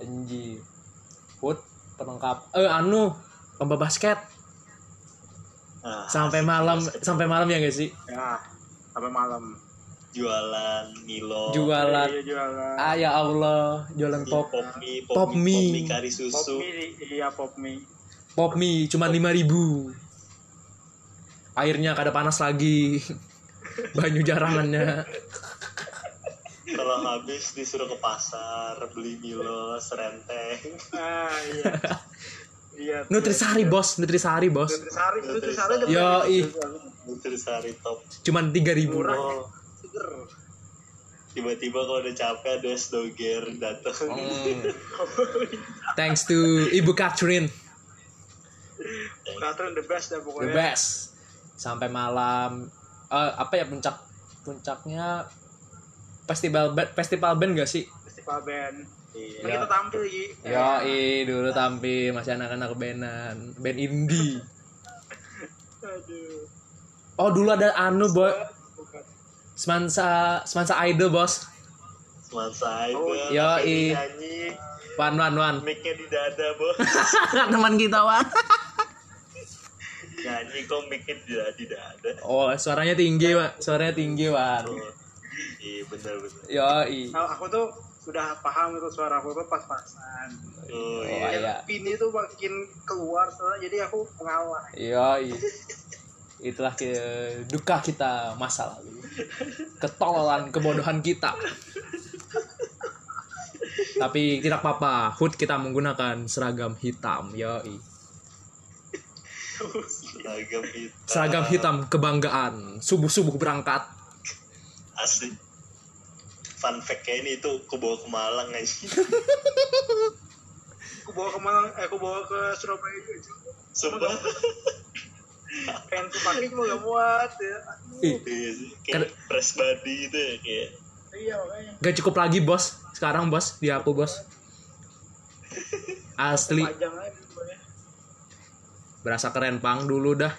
Anjir. Put pelengkap. Eh anu, lomba basket nah, sampai asik malam basket. sampai malam ya guys sih. Ya, sampai malam. jualan Milo Jualan. Iya, jualan. Ah ya Allah, jualan pop pop pop mie Pop pop mie, mie. kari Pop susu mie, iya pop mie. pop mie cuma 5000 Airnya kada panas lagi. Banyu jarangannya. kalau habis disuruh ke pasar beli Milo serenteng Ah iya. Iya. Nutrisari bos, Nutrisari bos. Nutrisari, Nutrisari udah Yo, ih. Nutrisari top Cuman 3000 Murah. oh Seger. tiba-tiba kalau udah capek ada doger datang Hmm. Thanks to Ibu Catherine. Katrin the best dah the pokoknya. best sampai malam Eh, apa ya puncak puncaknya festival band festival band gak sih Festival band. Iya. Kita tampil lagi. yo dulu tampil masih anak-anak bandan band indie Aduh. oh dulu ada anu boy semansa semansa idol bos itu Oh, iya. Yoi. nyanyi wan wan wan mic-nya di dada bos teman kita wan nyanyi kok mic-nya di dada, di dada. oh suaranya tinggi pak suaranya tinggi wan Oh, iya benar benar yo Nah, aku tuh sudah paham itu suara aku tuh pas-pasan. oh Oh, iya iya. Pini tuh makin keluar setelah jadi aku mengalah. Yoi. Itulah ke duka kita masa lalu. Ketololan, kebodohan kita. Tapi tidak apa-apa, Hood kita menggunakan seragam hitam. Yoi. seragam hitam Seragam hitam kebanggaan. Subuh-subuh berangkat. Asli fun fact kayak ini itu aku bawa ke Malang aja Aku bawa ke Malang, eh, aku bawa ke Surabaya juga. sumpah Pengen ku pakai cuma gak muat ya. Aduh. Ih, Iya sih, kayak press body itu ya kayak Iya makanya. gak cukup lagi bos. Sekarang bos, di aku bos. Asli. Berasa keren pang dulu dah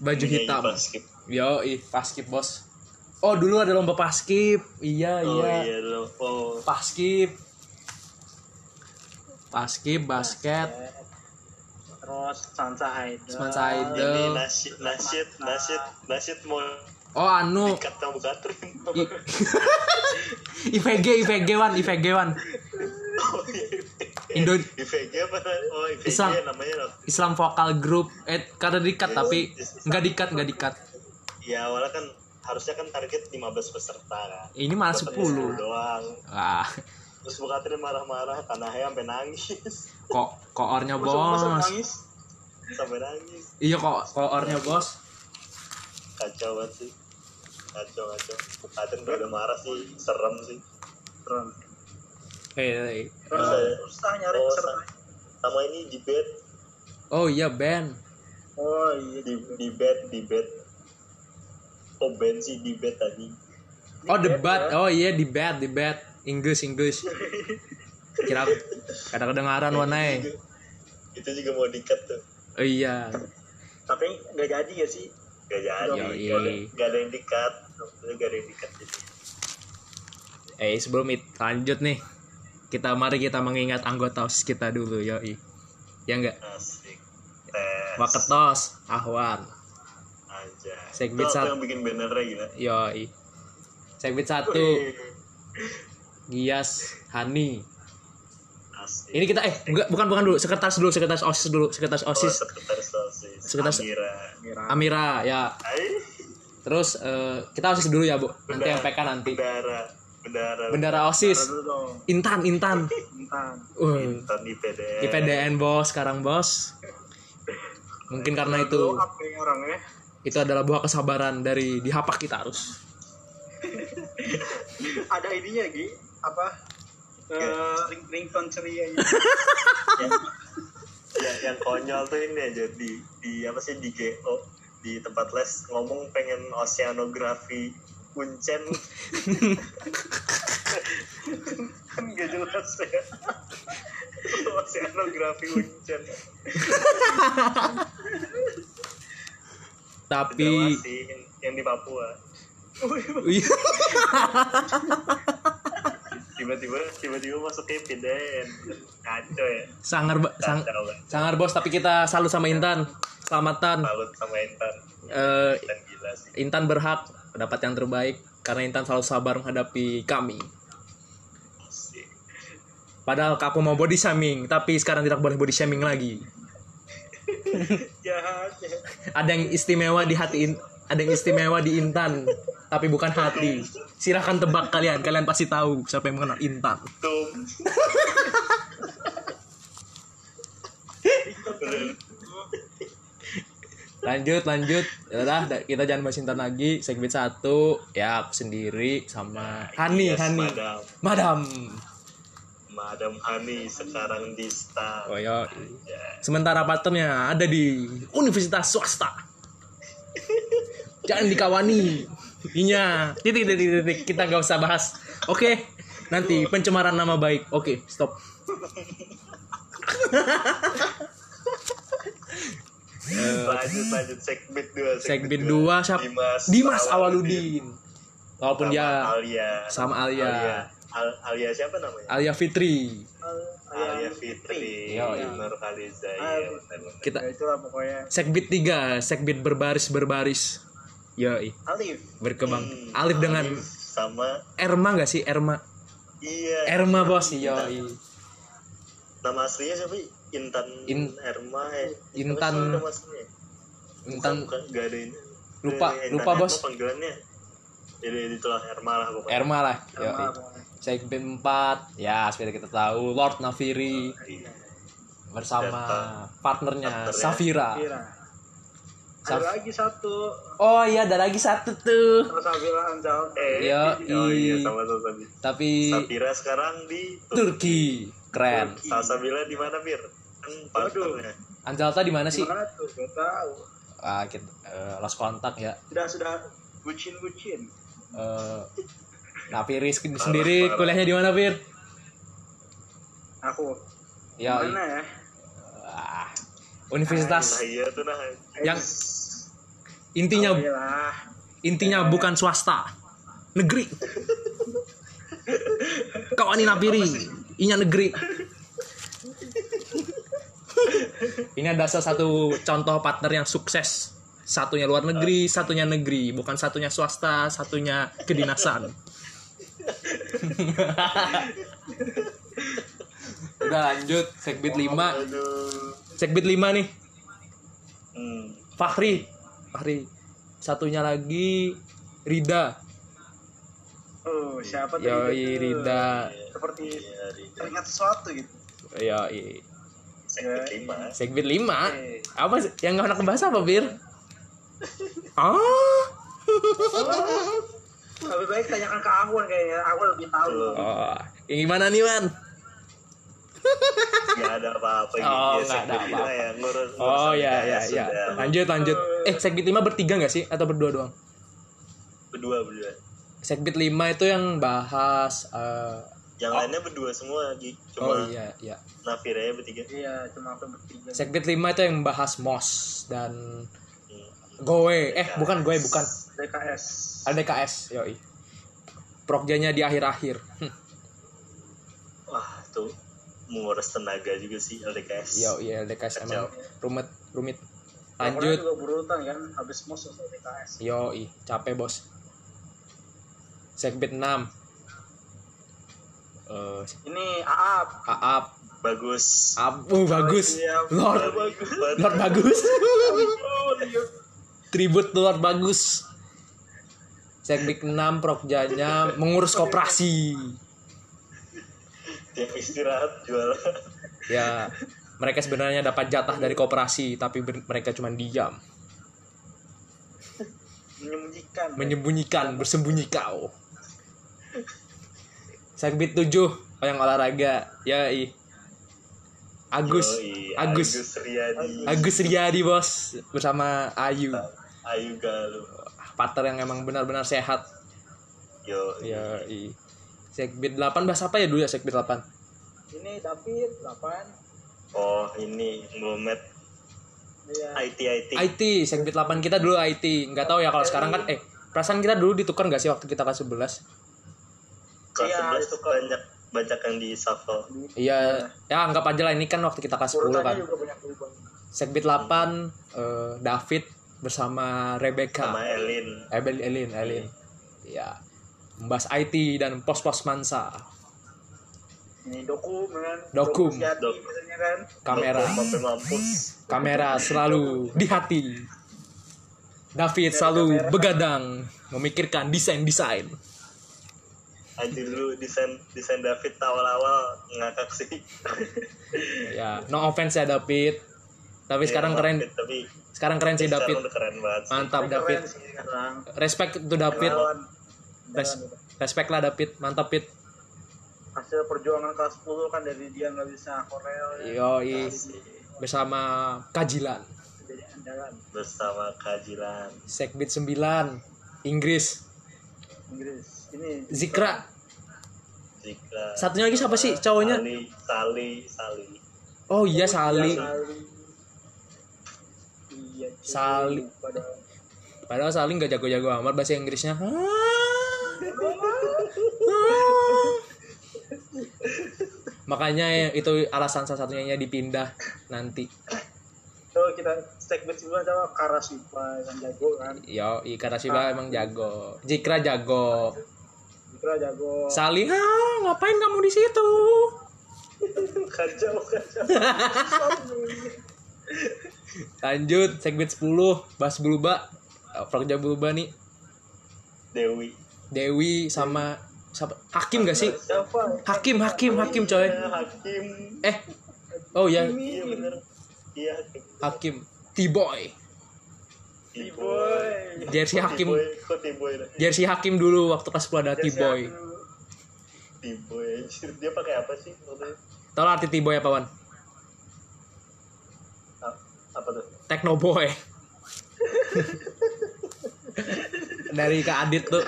Baju Nyanyi hitam. basket. yo ih paskip bos. Oh dulu ada lomba paskip iya oh iya. iya oh. Paskip paskip basket. Terus Sansa Haida Sansa Haida. Ide. ini nasyid nasyid nasyid nasyid mau oh anu. dikat sama Katrin I- IVG IVG one IVG one iya Indo IVG apa? Oh IVG Islam. namanya apa? Islam Vokal Group. Eh kada dikat tapi nggak dikat nggak dikat. Ya awalnya kan harusnya kan target 15 peserta kan. Ini malah Dapatnya 10 doang. Ah. Terus Bu Katrin marah-marah karena Hea sampai nangis. Kok koornya masa bos? nangis. Sampai nangis. Iya kok koornya bos? Kacau banget sih. Kacau kacau. Bu Katrin udah marah sih. Serem sih Keren. eh terus Eh, susah nyari oh, peserta sama ini di bed oh iya Ben. Oh iya di di bed di bed oh Ben sih di bed tadi. Oh Di debat. bed, ya. oh iya debat debat Inggris Inggris. Kira kada kedengaran warnanya itu juga mau dikat tuh. Oh iya. Tapi nggak jadi ya sih? Gak jadi. Yoi. gak ada, gak ada yang dikat gak ada yang dikat jadi eh sebelum it, lanjut nih kita mari kita mengingat anggota osis kita dulu yoi. Ya enggak asik. Tes. Waketos Ahwan. Aja. Apa satu. yang bikin bannernya gila? Yoi. Segmen satu. Gias Hani. Asik. Ini kita eh enggak bukan bukan dulu. Sekretaris dulu sekretaris osis dulu sekretaris oh, osis. sekretaris osis. Sekretaris- Amira. Mira Amira ya. Hai. Terus eh, kita osis dulu ya bu. Nanti yang PK nanti. Bendara bendara bendara osis dong. Intan Intan. Intan. Uh, Intan IPDN IPDN bos. Sekarang bos. Mungkin karena itu ya orang ya. itu adalah buah kesabaran dari dihapak kita harus. Ada ininya Gi. Apa? Eh ring ringtone ceria yang, yang, yang konyol tuh ini aja di di apa sih di GO di tempat les ngomong pengen oceanografi kuncen. Kan gak jelas ya. Oceanografi kuncen. Tapi masih yang, yang di Papua. Tiba-tiba tiba-tiba masuk ke PDN kacau ya. Sangar ba- sang- sangar bos tapi kita salut sama Intan. Selamatan salut sama Intan. Eh, Intan gila sih. Intan berhak dapat yang terbaik karena Intan selalu sabar menghadapi kami. Padahal aku mau body shaming tapi sekarang tidak boleh body shaming lagi. Jahat ada yang istimewa di hati In- ada yang istimewa di Intan tapi bukan hati. Silahkan tebak kalian kalian pasti tahu siapa yang mengenal Intan. Tum. lanjut lanjut. Yalah, da- kita jangan bahas Intan lagi. Segmen satu. Ya aku sendiri sama Hani Yes, Hani. Madam. Madam. Madam Hani sekarang di staff. oh ya Ya. sementara partnernya ada di universitas swasta. Jangan dikawani. Inya titik titik titik, kita gak usah bahas. Oke. Nanti pencemaran nama baik. Oke stop lanjut lanjut segmen dua. segmen dua siapa Dimas, Dimas Awaludin walaupun Sama dia Alia. sama Alia. Alia. Al- Alia siapa namanya? Alia Fitri Alia Fitri. Yo, iya. Nur Khaliza. Ah, benar-benar. kita ya itulah pokoknya segbit tiga segbit berbaris berbaris Yoi Alif berkembang Hmm, Alif dengan Alif sama Erma gak sih Erma iya Erma bos Yoi nama aslinya siapa? Intan In- Erma eh Intan-? Intan Bukan, gak ada ini Lupa, Eh, lupa, Intan bos. Erma panggilannya jadi itulah Erma lah pokoknya Erma lah pokoknya. segmen 4 ya seperti kita tahu Lord Naviri Iya. bersama Datang. partnernya Partnernya. Safira Kira. Saf- ada lagi satu oh iya ada lagi satu tuh terus Sabila Anzal Eh, Yo, oh iya i. sama sama Sabi. tapi Safira sekarang di Turki keren Salsabila di mana Bir? Partnernya. Anjalta di mana sih tuh? Gak tahu. ah kita eh, lost kontak ya Sudah sudah bucin bucin. Eh, nah Firi sendiri- kuliahnya di mana Fir Aku. ya Mana ya? Universitas Nah iya tuh nah. yang intinya Alhamdulillah. intinya bukan swasta negeri kau ani napiri inya negeri ini ada salah satu contoh partner yang sukses satunya luar negeri satunya negeri bukan satunya swasta satunya kedinasan udah lanjut segbit 5 Aduh. segbit 5 nih Hmm. Fahri Fahri satunya lagi Rida Oh, siapa tuh? Yoi itu? Rida Seperti Iya, Rida. teringat sesuatu gitu. Yoi Segmen lima. Segbit 5 Eh. Apa sih? yang gak anak bahasa apa Bir? Ah Lebih baik tanyakan ke aku kan kayaknya. Aku lebih tahu. Oh, yang gimana nih Wan? Gak ada apa-apa gitu. Oh, Ya, nggak ada lima apa-apa. ya, ngurus, Oh ngurusan ya ya ya. Lanjut lanjut. Eh segbit 5 bertiga gak sih atau berdua doang? Berdua berdua. Segbit 5 itu yang bahas eh, Yang lainnya berdua semua Gi. Cuma Oh iya iya. Nafir aja bertiga. Iya, cuma aku bertiga. Segbit 5 itu yang bahas MOS dan Hmm. Goe. Eh bukan Goe bukan. DKS. LDKS yoi. Prokjanya di akhir-akhir. Hm. Wah tuh menguras tenaga juga sih LDKS. Yo, iya LDKS emang rumit, rumit. Lanjut. juga berurutan kan, habis mos selesai DKS. Yo, capek bos. Segbit 6. Eh, Ini Aap. Aap, Bagus. Abu bagus. Iya, Lord, bagus. Lord bagus. Tribut Lord bagus. Segbit 6 Prokjanya mengurus koperasi. Tiap istirahat jual. Ya, mereka sebenarnya dapat jatah dari koperasi tapi mereka cuma diam, Menyembunyikan. menyembunyikan, bersembunyi kau. Segbit 7 yang olahraga. Ya, i. Agus, Yoi, Agus, Agus Riyadi. Agus Riyadi bos bersama Ayu. Ayu Galuh. Partner yang emang benar-benar sehat. Yo. Ya, i. Segbit 8 bahas apa ya dulu ya Segbit 8? Ini David 8. Oh ini Muhammad Iya. IT IT. IT, Segbit 8 kita dulu IT. Nggak tahu ya kalau sekarang kan eh perasaan kita dulu ditukar nggak sih waktu kita kelas 11? Kelas Iya, 11 itu tuh banyak banyak yang di shuffle. Iya, ya anggap aja lah ini kan waktu kita kelas 10 Urutannya kan. juga banyak berubah. Segbit 8 eh, David bersama Rebecca. Sama Elin. Ebel Elin, Elin. Ya. Membahas IT dan pos-pos mansa. Ini dokum kan. Dokum. Siati Dok. biasanya kan. Kamera. Mampus. Kamera selalu di hati. David selalu begadang memikirkan desain-desain. Anjir dulu desain desain David awal-awal ngakak sih. Ya, no offense ya David. Tapi sekarang Iya, keren, David, Tapi sekarang keren sih sekarang David. udah keren banget. sih. Mantap Keren David. sih sekarang. Respect to David. Lawan. Res- respect lah David. Mantap Pit. Hasil perjuangan kelas 10 kan dari dia nggak bisa korel. ya. Yoi. Bersama Kajilan. Bersama kajilan. Segbit 9 Inggris. Inggris. Ini Zikra. Zikra. Satunya lagi siapa sih cowoknya? Sali, Sali, Sali. Oh iya Sali. Sali. Iya. Sali. Padahal Sali nggak jago-jago amat bahasa Inggrisnya. Makanya ya, itu alasan salah satunya dipindah nanti. So kita segmen sebelumnya sama Karasipa yang jago kan. Yo, Ikarashiba emang jago. Jikra jago. Jago. Ah, ngapain kamu di situ? kacau kacau. Lanjut, segmen 10 bahas Buluba. Prokja Buluba nih. Dewi. Dewi sama siapa? Hakim gak sih? Siapa? Hakim, Hakim, Hakim coy. Ya, Hakim. Eh, oh ya, Iya. Iya Hakim. Hakim. T-Boy. T-Boy. Jersey Hakim. T-Boy? Jersey Hakim dulu waktu kelas 10 ada T-Boy. T-Boy. Dia pakai apa sih? Tahu arti T-Boy apa, Wan? Apa tuh? Techno Boy. Dari Kak Adit tuh.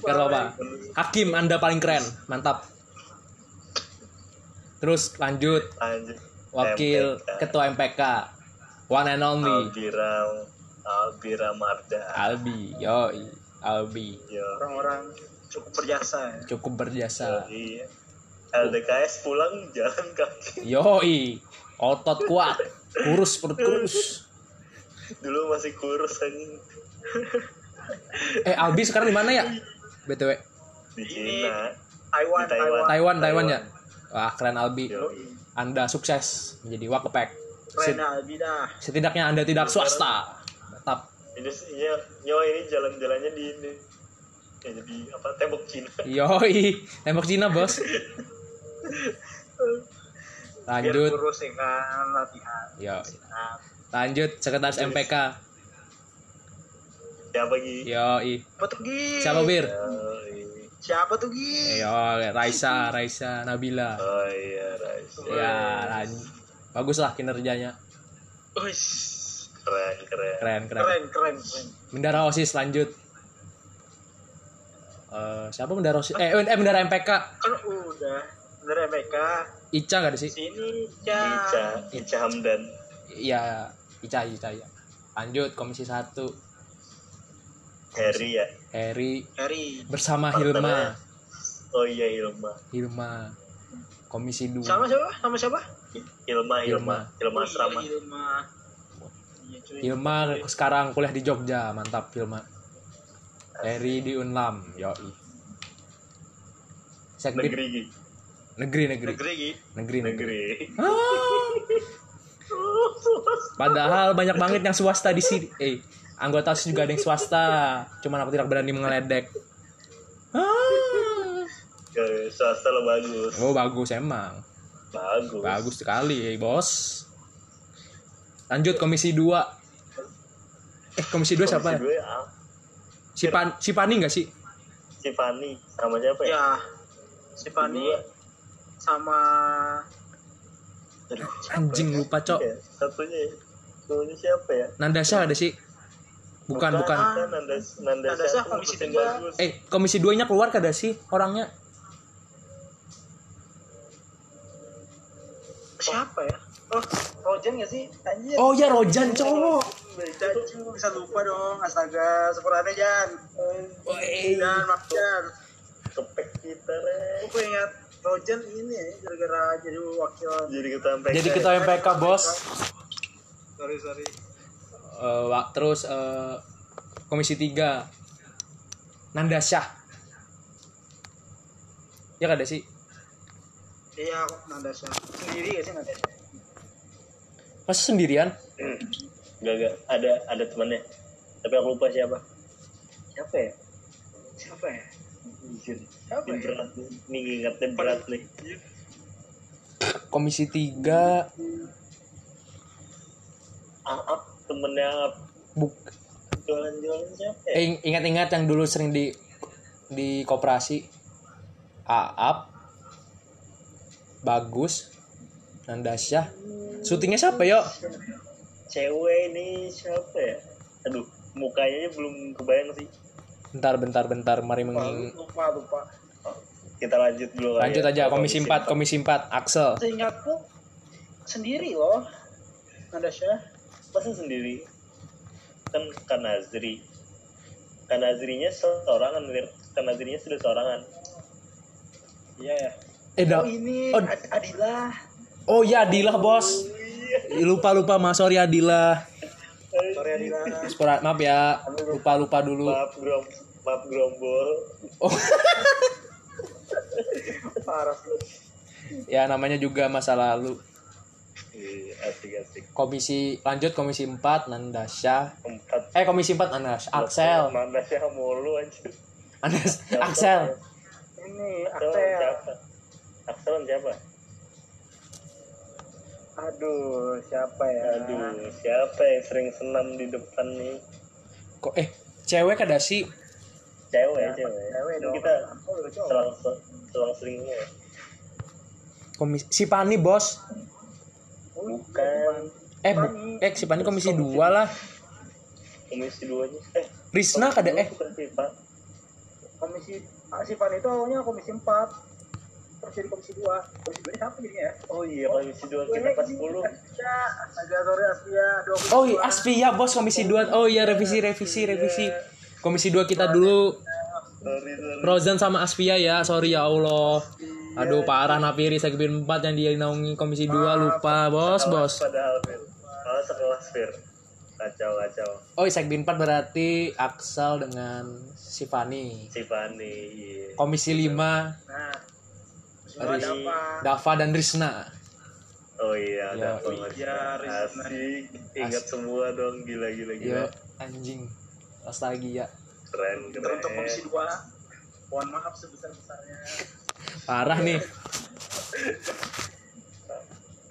Gak apa-apa. Hakim, Anda paling keren. Mantap. Terus lanjut lanjut wakil MPK. ketua MPK. One and only Albira Albira Marda Albi. Yoi, Albi. yo orang-orang cukup berjasa ya. Cukup berjasa. iya LDKS pulang jalan kaki Yoi, otot kuat. Kurus perut kurus. dulu masih kurus kan Eh, Albi sekarang di mana ya? BTW. di Cina Taiwan, Di Taiwan. Taiwan, Taiwan ya. Wah, keren Albi. Yo. Anda sukses menjadi wakepek. Keren Albi dah. Setidaknya Anda tidak swasta. Mantap. ini ya nyawa ini jalan-jalannya di ini ya jadi apa tembok Cina Yoi, tembok Cina, Bos. Biar Lanjut. kurus ya kan latihan. Yo. Lanjut sekretaris MPK. siapa lagi Yoi. Siapa tuh Gi? Siapa Bir? iya. Siapa tuh Gi? Yo, Raisa, Raisa, Nabila. oh iya Rais Ya, lan- bagus lah kinerjanya. Wih, keren keren Keren, keren. keren, keren, keren. Bendara OSIS lanjut. Eh, siapa bendara OSIS? Eh, eh bendara MPK. Kan udah. Ya mereka. Ica gak ada sih? Sini, Ca. Ica Ica Hamdan Iya, Ica, Ica ya. Lanjut komisi 1. Harry ya Heri Harry. bersama. Hilma. oh iya Ilma Hilma. Komisi 2. Sama siapa? Sama siapa? Ilma Ilma Ilma Oh, Asrama iya, Ilma. Iya, cuy. Hilma sekarang kuliah di Jogja, mantap Hilma. Heri di Unlam, yoi. Sekdip negeri negeri negeri negeri negeri. negeri Ah. Padahal banyak banget yang swasta di sini. Eh, anggota OSIS juga ada yang swasta. Cuman aku tidak berani mengeledek. Ah. Ya, swasta lo bagus Oh bagus emang, bagus bagus sekali bos. Lanjut komisi 2 Eh komisi 2 siapa? Komisi dua ya, Si Pan si Pani nggak sih? si Fani sama siapa ya Ya. Si Pani Dua. sama Aduh, Anjing lupa cok. ya, satunya ya. satunya siapa ya Nandasha ada sih? Bukan bukan. Bukan, komisi yang tiga. bagus. Eh komisi 2 nya keluar kada sih orangnya? siapa ya? Oh, Rojan gak sih? Anjir. Oh ya Rojan cowok. Cuy, bisa lupa dong. Astaga, sepurane Jan. Woi. Dan Mak Jan. kepek kita re Aku ingat Rojan ini ya, gara-gara jadi wakil. jadi kita sampai Jadi ketua MPK bos. Sorry, sorry. Eh, wa- terus eh, komisi 3 Nandasha. Ya kada sih? Iya, aku Nandasha. Sendiri gak sih Nandasha? Masa sendirian? Gak, gak. Ada ada temannya. Tapi aku lupa siapa. Siapa ya? Siapa ya? Siapa ya? berat nih. Berat nih. Komisi 3 Aap, temennya buk Jualan-jualan siapa ya? eh, ing- ingat-ingat yang dulu sering di di koperasi Aap Bagus Nandasha syutingnya siapa yo Cewek ini siapa ya? Aduh, mukanya belum kebayang sih. bentar bentar bentar mari menging Lupa, lupa. Kita lanjut dulu kali lanjut ya. aja komisi 4 komisi 4 Axel Seingatku sendiri loh. Nandasha. Masa sendiri? Kan Kanazri. Kanazrinya seorangan. Kanazrinya sudah seorangan. Iya ya. eh Oh ini Oh. Ad- Adila. oh ya Adila bos lupa lupa mas sorry Adila Sorry maaf ya lupa lupa dulu Maaf grom, maaf grombol. oh Parah. ya namanya juga masa lalu Asik asik. komisi lanjut komisi 4 Nandasha Empat. eh komisi 4 Nandasha Axel Mana sih mulu anjir. Andas Axel Ini Axel Axel. siapa? Aduh, siapa ya? Aduh, siapa yang sering senam di depan nih? kok eh cewek ada sih Cewek, cewek. Cewek Kan dong. kita selang selang sering semua. komisi si Pani bos Bukan. eh bu, eh si Pani komisi 2 lah Komisi. Eh, Risna kada eh bukan sih, Pak. Komisi Ah, si Pan itu awalnya komisi 4 terus jadi komisi 2 komisi 2 ini siapa jadinya ya Oh iya, komisi dua kita pas 10. ya agak sore Aspia dua Oh iya, Aspia bos komisi 2. Oh iya revisi revisi revisi. Komisi 2 kita dulu Sorry, sorry. Rozan sama Aspia ya. Sorry ya Allah. Aduh parah Napiri segmen 4 yang dia naungi komisi 2 lupa bos bos. Padahal, Fir. Malah sekelas, Fir. Kacau, kacau. Oh segmen 4 berarti Aksal dengan si Fani. Si Fani, iya. Komisi 5 nah apa Dava dan Risna. Oh iya, Ya, ada apa iya, Rizna. Asik. Ingat semua dong, gila, gila, gila. Yo anjing. Nostalgia. Keren, Kita untuk keren. komisi 2 mohon maaf sebesar besarnya Parah nih.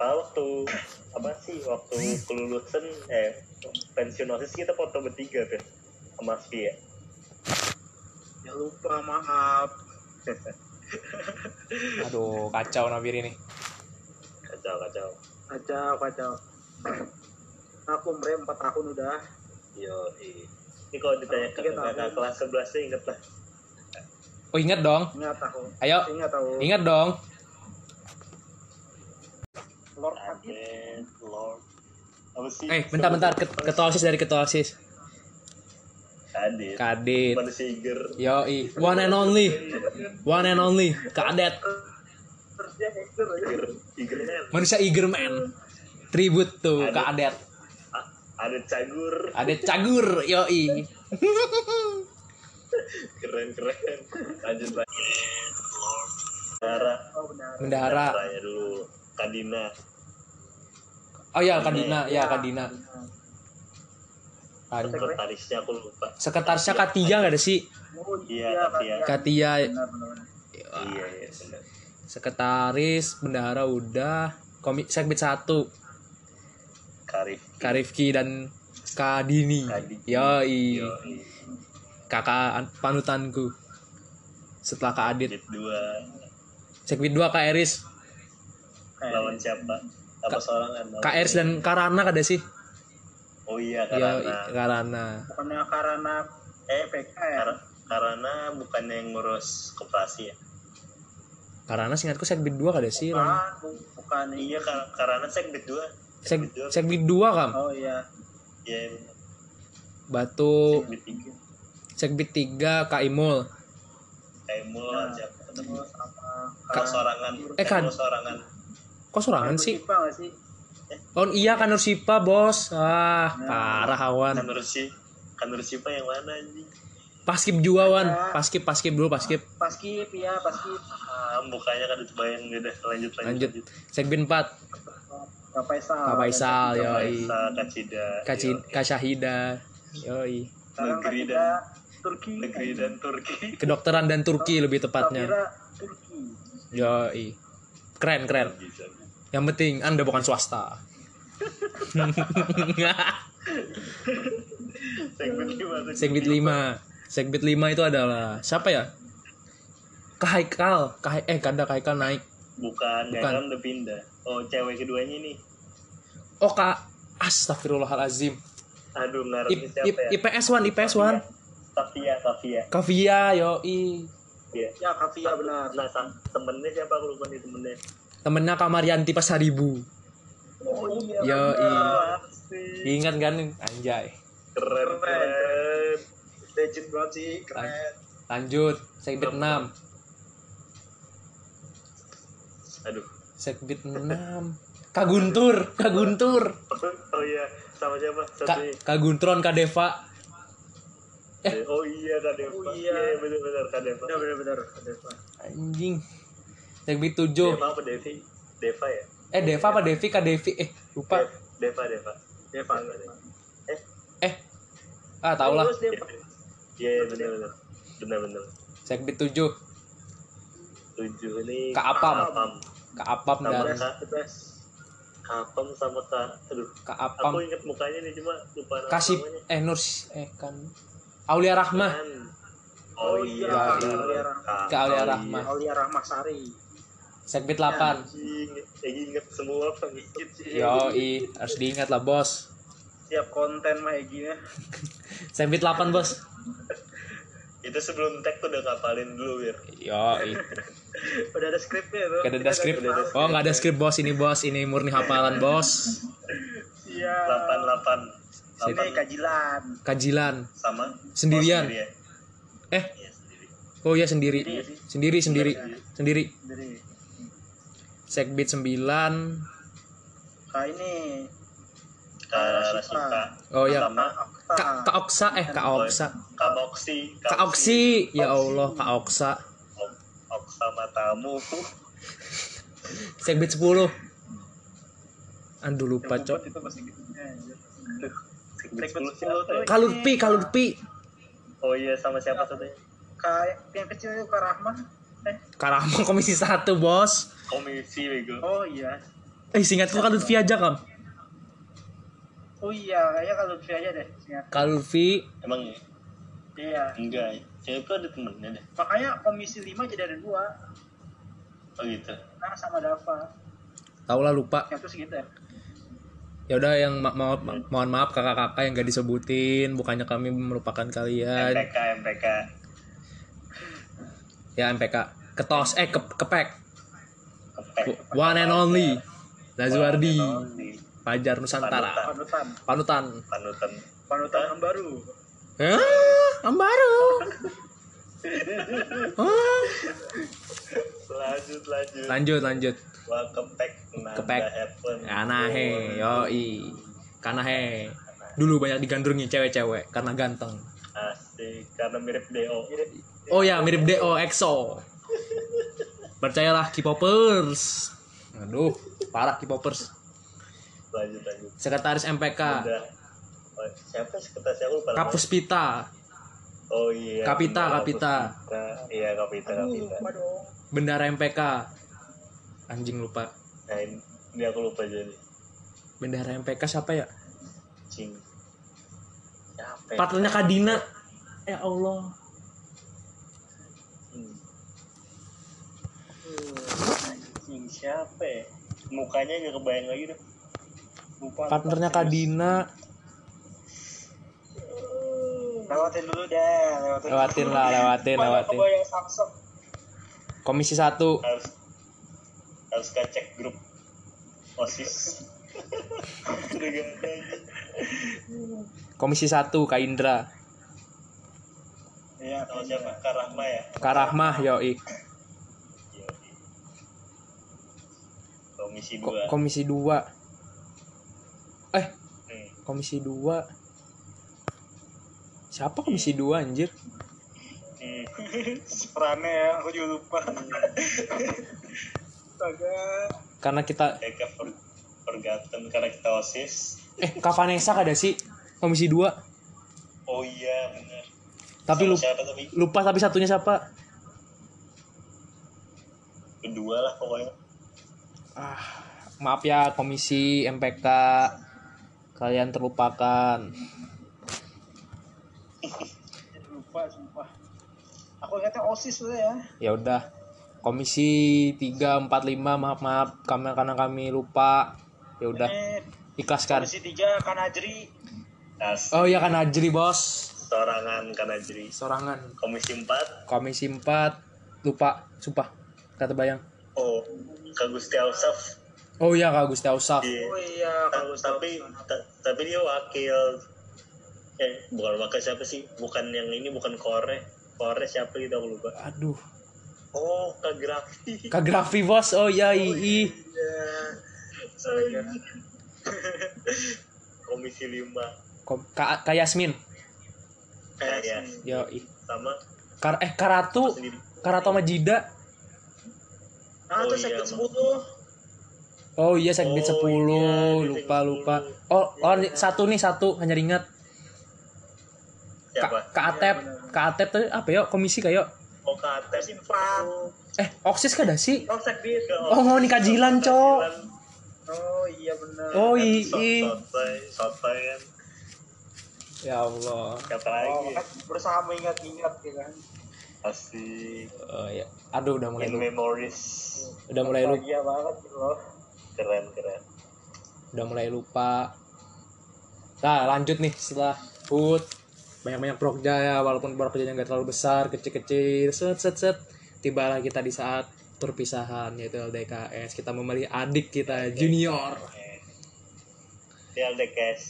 Ah, waktu apa sih? Waktu kelulusan eh pensiun osis kita foto bertiga kan sama Aspi ya. Ya lupa maaf. Aduh kacau Napiri nih. kacau kacau. Kacau kacau. Aku mre 4 tahun udah. Yo ini kalau ditanya ke kakak kelas 11 sih inget lah Oh ingat dong. ingat tahun Ayo. Ingat tahun ingat dong. Lord Adit. Lord apa sih? Eh bentar-bentar Ket- ketua osis dari ketua osis. Adit. Kadit. manusia Iger? Yoi, one and only, one and only, kadet, aja Iger man manusia Igerman, tribut tuh Adet. kadet, Adit Cagur. Adet cagur, yoi, keren keren. Lanjut lagi Lord Dara oh benar bendahara, Daranya dulu. Kadina. Oh ya Kadina, ya Kadina, sekretarisnya aku lupa. Sekretarisnya Katia gak ada sih, oh Iya, Katia. Katia, benar benar iya iya benar. Sekretaris, bendahara udah, komik segbit satu, Karif Karifki dan Kadini, Kadini. yoi, Yo, kakak panutanku. Setelah kak Adit. Circuit dua. Circuit dua kak Eris. Lawan siapa? Apa seorang kak Eris dan Karana ada sih. Oh iya Karana kak Karana karena Karana eh PKR ya? Karana bukan yang ngurus koperasi ya? Karana singkatku Sekbid 2 kada sih bukan, bukan. Iya Karana Sekbid 2 Sek, dua. 2 kam oh iya. Iya. Yeah. Batu Sekbid 3 Serbit 3 Kaimul. Kaimul nah. aja ketemu sama Kak sorangan. Eh kan. sorangan. Kok sorangan sih? sih? Eh. Oh iya kan Nursipa bos. Ah, nah, parah awan. Kan Nursipa. Kan Nursipa yang mana anjing? Paskip juga Wan, paskip paskip dulu paskip. Paskip ya, paskip. Ah, Bukanya kan itu bayang gede lanjut lanjut. Lanjut. Segmen 4. Kapaisal. Kapaisal, yoi. Kapaisal, Kacida. Kaci iya, Kacahida. Yoi. Negeri dan Turki. Negeri dan Turki. Kedokteran dan Turki lebih tepatnya. Turki. Yoi. Keren keren. Yang penting anda bukan swasta. Segbit lima. Segbit 5 Segbit 5 itu adalah Siapa ya? Kahaikal Kah Eh kada Kahaikal naik. Bukan, Bukan. udah pindah. Oh cewek keduanya nih. Oh Kak. Astagfirullahalazim. Aduh I, I, siapa ya? IPS 1 IPS 1 Kavia Kavia Kavia yoi Iya. ya Kavia benar Nah, temennya siapa aku lupa nih temennya. Temennya Kamarianti Pasaribu oh iya Yo, benar. Ingat kan Anjay Keren, Keren. keren. legend banget sih keren Lanjut Segbit 6 Aduh. Segbit 6 Kak Guntur Kak Guntur Oh iya, sama siapa? Kak, Satu nih. Kak Guntron Kak Deva eh. Oh iya, Kak Deva. Oh iya. bener-bener Kak Deva. benar benar benar Anjing Segbit 7 Deva apa Devi? Deva ya? Eh Deva apa Devi Kak Devi Eh lupa Dev- Deva, Deva. Deva Eh, Eh Ah tau lah Terus Deva iya iya, bener-bener. Bener-bener. Segbit 7 Tujuh ini Kak Apam. Apam. Kak Apam dan Kak, Kak Apam sama Kak, aduh. Kak Aku Apam inget mukanya nih cuma lupa Kasih eh Nurs eh kan Aulia Rahmah. Oh iya. Aulia Kak Kak Aulia Aulia. Rahmah. Aulia Rahmasari Segbit Ya, 8 Anjing, Egi inget semua pengikut sih. Yoi harus diingat lah bos siap konten mah Egy ya Segbit 8 bos itu sebelum tag tuh udah ngapalin dulu wir Yo, Udah ada skripnya tuh. Gak ada skrip. Oh, nggak ada skrip bos ini bos, ini murni hafalan bos. Iya. delapan delapan Sini kajilan. Kajilan sama Sendirian? Oh, sendiri ya? Eh. Iya, sendiri. Oh iya sendiri. Sendiri. Sendiri sendiri. Sendiri. Jadi Sekbit 9. kayak ini Kak Oh iya. Okta. Kak Kak Oksa eh Kak Oksa. Kak Boksi Kak Oksi. Ya Allah, Kak Oksa. Ok- Oksa matamu Sekbit 10. Aduh lupa, Cok. itu pasti gitu. 10 10 tuh Kalurpi, Kalurpi. oh iya sama siapa satunya Kayak yang kecil itu Kak Rahma. Eh, Karama komisi 1, Bos. komisi bego oh iya. Eh, singkatku Kalurpi aja, Kam. Oh iya, kayaknya kalau Lutfi aja deh. Ingat. Kalurpi. emang ya? Iya. enggak ya cewek ada temennya deh Makanya komisi 5 jadi ada dua. oh gitu Nah sama Dava. Tau lah lupa. Yang terus gitu ya. Ya udah yang ma ma ma- mohon maaf kakak-kakak yang gak disebutin, bukannya kami melupakan kalian. MPK MPK Ya MPK. Ketos eh ke kepek. Kepek. One and only. Lazuardi. Fajar Nusantara. Panutan. Panutan. panutan Panutan yang baru. Ah, Ambaru. Ah. lanjut lanjut Lanjut lanjut. Wah, kepek nada Kepek. heaven Kanahe, yoi. Kanahe. Dulu banyak digandrungi cewek-cewek karena ganteng. asik karena mirip Do Oh ya, mirip DO EXO. Percayalah K-popers. Aduh, parah K-popers. lanjut lanjut Sekretaris MPK. udah Oh, siapa sekretaris siapa lupa. Kapus Pita. oh iya Kapita, Kapita. Iya kapita kapita. Bendara MPK. Anjing lupa. nah ini, ini aku lupa jadi Bendara MPK siapa ya? cing siapa ya? Partnernya Kadina. Ya Allah. Hmm. Cing siapa ya? Mukanya nggak kebayang lagi dah. Lupa. Partnernya Kadina. Lewatin dulu deh, lewatin. Lewatin lah, lewatin, lewatin. Komisi 1. Harus harus ngecek grup osis. Komisi 1 Kak Indra. Iya, Sama siapa? Kak Rahma ya? Kak Rahmah yoi. Komisi Ko- 2 komisi 2. Eh, hmm. komisi 2. Siapa komisi 2 anjir? Hmm. Perannya ya, aku juga lupa. Astaga. Karena kita Mereka per- pergaten karena kita osis. eh Kak Vanessa ada sih komisi 2. Oh iya benar. Tapi lupa siapa tapi lupa tapi satunya siapa? kedua lah pokoknya. Ah, maaf ya komisi MPK kalian terlupakan. Lupa, sumpah. Aku ingatnya OSIS tuh ya. Ya udah. Komisi 3 4 5 maaf maaf kami karena kami lupa. Ya udah Ini ikhlaskan. komisi 3 kan Ajri. As Oh iya kan Ajri bos. sorangan kanajri. Sorangan. Komisi 4 Komisi 4 lupa sumpah kata bayang. oh Kak Gusti Ausaf. Oh iya Kak Gusti Ausaf. Iya. Oh iya, Ta- kalau tapi ta- tapi dia wakil eh bukan wakil siapa sih bukan yang ini bukan kore kore siapa gitu aku lupa Aduh. Oh kak grafi Kak Grafi bos. Oh iya ii. Iya. Astaga. komisi 5 Kom- Kak Kak Yasmin. kayak Kayak ya Yo sama Kar eh Karatu. Karatu sama Jida. Ah, Oh iya, sakit. 10. Oh iya segmen Oh, 10 iya, di lupa segmen lupa. 10. Oh, oh nih, satu nih satu hanya ingat. Kak siapa Kak Atep, Iya. Kak Atep tuh apa ya? Komisi kayak oh Komisi 4. eh Oksis kada sih? Oh, sakit. Oh, mau nikah Jilan, Cok. Oh, iya benar. Oh iya. sotoy sotoy kan Ya Allah. siapa Oh, lagi kan berusaha mengingat-ingat ya kan. asik Oh ya. Aduh udah mulai in lupa. memories Udah mulai lupa. Bahagia banget loh. keren keren Udah mulai lupa. Nah, lanjut nih setelah Hud banyak-banyak prokja ya walaupun prokjanya nggak terlalu besar kecil-kecil set set set. Tibalah kita di saat perpisahan yaitu LDKS kita memilih adik kita junior. Dia LDKS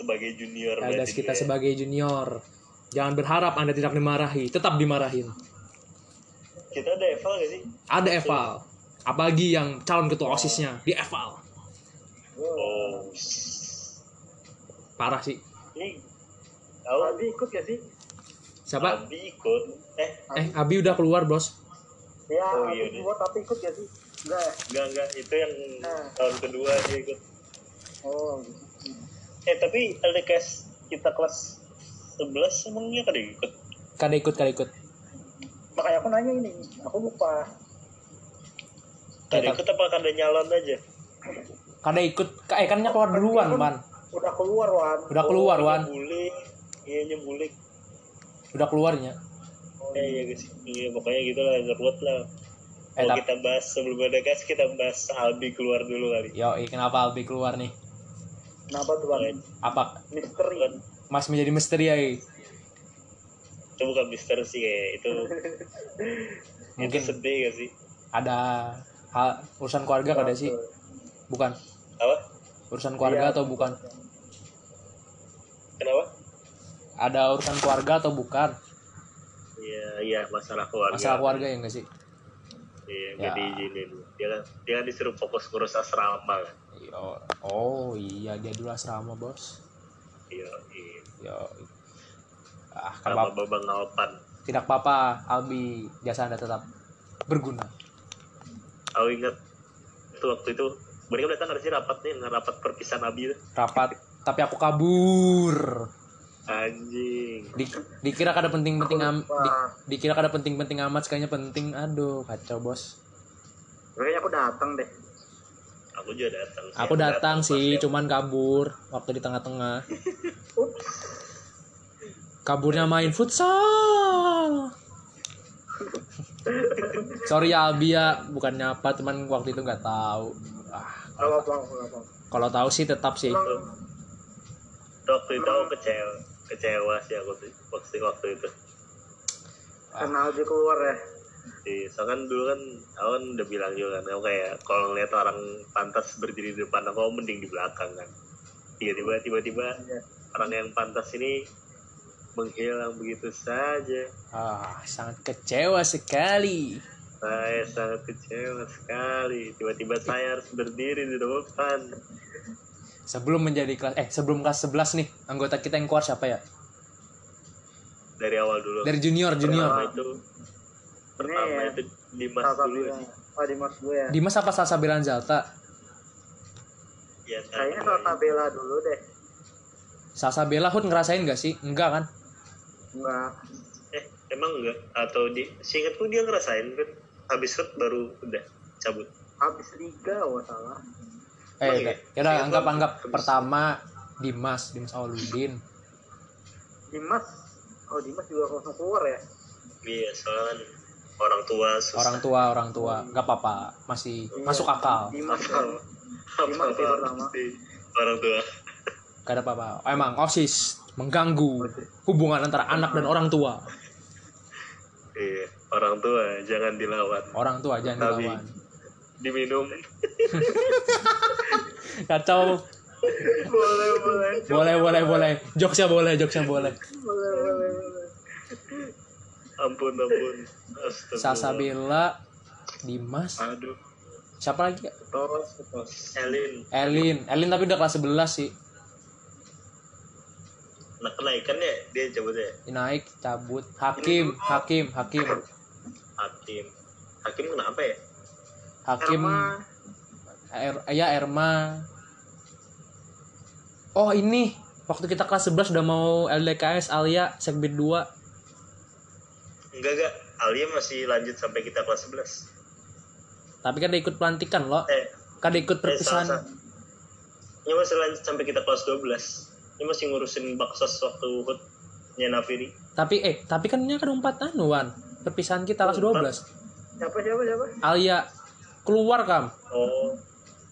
sebagai junior LDKS kita dia. sebagai junior. Jangan berharap anda tidak dimarahi tetap dimarahin. Kita ada eval gak sih? ada eval. Apalagi yang calon ketua osisnya di eval. Oh. parah sih tahu Abi ikut gak sih? siapa Abi ikut. Eh, eh Abi udah keluar bos Ya, Oh, Abi iya, deh. keluar tapi ikut gak sih? Enggak ya? enggak enggak itu yang Nah. tahun kedua dia ikut. Oh, Eh, tapi LDKS kita kelas 11 emangnya kada ikut? kada ikut kada ikut makanya aku nanya ini. Aku lupa. Kada Eh, ikut apa kada nyalon aja? kada ikut eh kan nya keluar duluan ban Udah keluar, Wan. udah keluar wan Iya nyembulik. udah keluarnya Eh, iya guys. Iya pokoknya gitu lah, ngerut lah. eh Kalau kita bahas sebelum LDKS kita bahas Albi keluar dulu kali. yo kenapa Albi keluar nih Kenapa tuh, Wan? apa Misteri. Kan Mas menjadi misteri ya itu bukan mister sih kayak itu Mungkin. itu sedih gak sih ada hal urusan keluarga kada sih bukan apa urusan keluarga Iya. atau bukan kenapa ada urusan keluarga atau bukan? Iya iya masalah keluarga. Masalah keluarga ya enggak sih? Iya Ya. nggak diizinin. Dia kan dia kan disuruh fokus ngurus asrama kan? Yo, oh iya dia dulu asrama bos. Iya iya. yo ah kan sama apa babang alpan tidak apa-apa Albi jasa anda tetap berguna. Aku ingat itu waktu itu mereka datang sih rapat nih rapat perpisahan abi itu. Rapat tapi aku kabur anjing. Di, dikira kada penting-penting am, di, dikira kada penting-penting amat sekalinya penting. Aduh kacau bos. Kayaknya aku datang deh. aku juga datang sih. aku datang pas sih cuman kabur waktu di tengah-tengah. Kaburnya main futsal. Sorry ya Albi ya. Bukannya apa teman waktu itu nggak tahu. Ah, apa-apa. kalau tahu sih tetap sih. Emang waktu itu aku kecewa kecewa sih aku tuh waktu waktu itu kenal dia keluar ya. Iya, soalnya kan dulu kan aku kan udah bilang juga kan, aku kayak kalau ngeliat orang pantas berdiri di depan aku mending di belakang kan. Tiba-tiba tiba-tiba Iya. orang yang pantas ini menghilang begitu saja. ah sangat kecewa sekali Saya sangat kecewa sekali. Tiba-tiba saya harus berdiri di depan. Sebelum menjadi kelas eh sebelum kelas 11 nih anggota kita yang keluar siapa ya Dari awal dulu. dari junior junior Pertama itu pertama ya, itu Dimas Salsa dulu sih. Oh, Dimas gue ya. Dimas apa Salsa Zalta Ya, Kayaknya tadi. Salsa Bella dulu deh. Salsa Bella Hud ngerasain gak sih enggak kan Enggak. Eh, emang enggak? Atau di seingatku dia ngerasain kan habis shoot baru udah cabut. Habis liga, oh salah. Eh ya udah. Iya, anggap anggap pertama Dimas Dimas Awaludin Dimas. Oh, Dimas juga langsung keluar ya. Iya, soalnya kan orang tua susah. orang tua orang tua. Nggak apa-apa. Masih Iya. masuk akal. Dimas apa kan. Dimas sih apa pertama. orang tua. Gak ada apa-apa. Oh, emang osis mengganggu hubungan antara anak dan orang tua. Iya orang tua jangan dilawan. Orang tua jangan Tapi- dilawan diminum. Kacau. Boleh, boleh. boleh boleh boleh. Jokesnya boleh jokesnya boleh. Boleh, boleh, ampun ampun. Bella Dimas. Aduh. Siapa lagi? Ya? Terus. Elin. Elin. Elin tapi udah kelas 11 sih. Nah kenaikan ya? Dia cabutnya naik cabut. Hakim Hakim Hakim. Hakim. Hakim kenapa ya Hakim Erma. Er, ya Erma. Oh ini. Waktu kita kelas 11 udah mau LDKS Alia Segbit 2 enggak enggak. Alia masih lanjut sampai kita kelas 11 tapi kan dia ikut pelantikan loh eh kan dia ikut eh, perpisahan. ini masih lanjut sampai kita kelas 12 ini masih ngurusin baksos waktu hut Nafiri tapi eh tapi kan ini kan empat anuan perpisahan kita kelas 12 Siapa, siapa, siapa? Alia keluar kam. Oh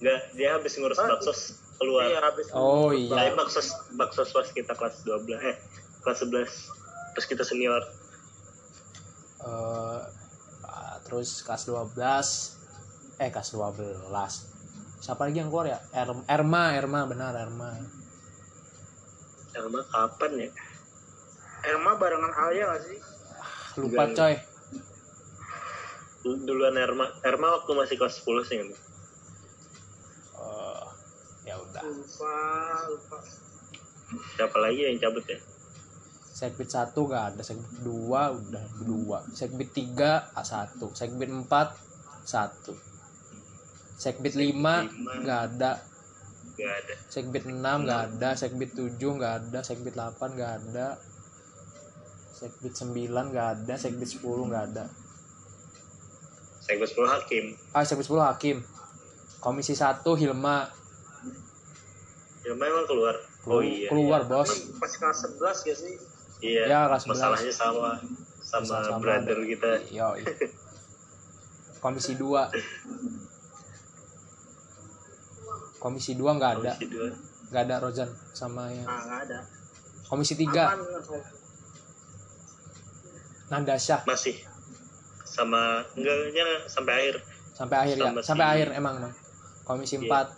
enggak dia habis ngurus Ah, baksos keluar. Iya, habis. Oh, iya. baksos. Baksos pas kita kelas 12 eh kelas 11 terus kita senior. Eh, ah, terus kelas 12 eh kelas 12 siapa lagi yang keluar ya? Er- Erma Erma benar Erma. Erma kapan ya? Erma barengan Alia gak sih? lupa Enggak. coy duluan Erma. Erma waktu masih kelas 10 sih kan Eh, ya udah. Lupa, lupa. siapa lagi yang cabut ya? Segbit 1 gak ada, Segbit 2 udah dua, Segbit 3 A1, Segbit 4 1. Segbit 5 gak ada, nggak ada. Segbit 6 gak ada, Segbit 7 gak ada, Segbit 8 gak ada. Segbit 9 gak ada, Segbit 10 gak ada. Saya 10 hakim Ah, Segbit 10 Hakim. Komisi 1 Hilma Erma emang keluar oh iya keluar, iya. Bos. Pas kelas 11 gak sih? iya Ya, kelas 11. masalahnya sama sama, Sama-sama. brother kita Yo. Komisi 2 Komisi 2 nggak ada, Komisi dua. nggak ada Rozan sama yang Nah, gak ada. Komisi 3 Aman, langsung. Nandasya masih sama enggaknya sampai akhir. Sampai akhir ya? Sama sampai si- akhir emang emang komisi Iya. 4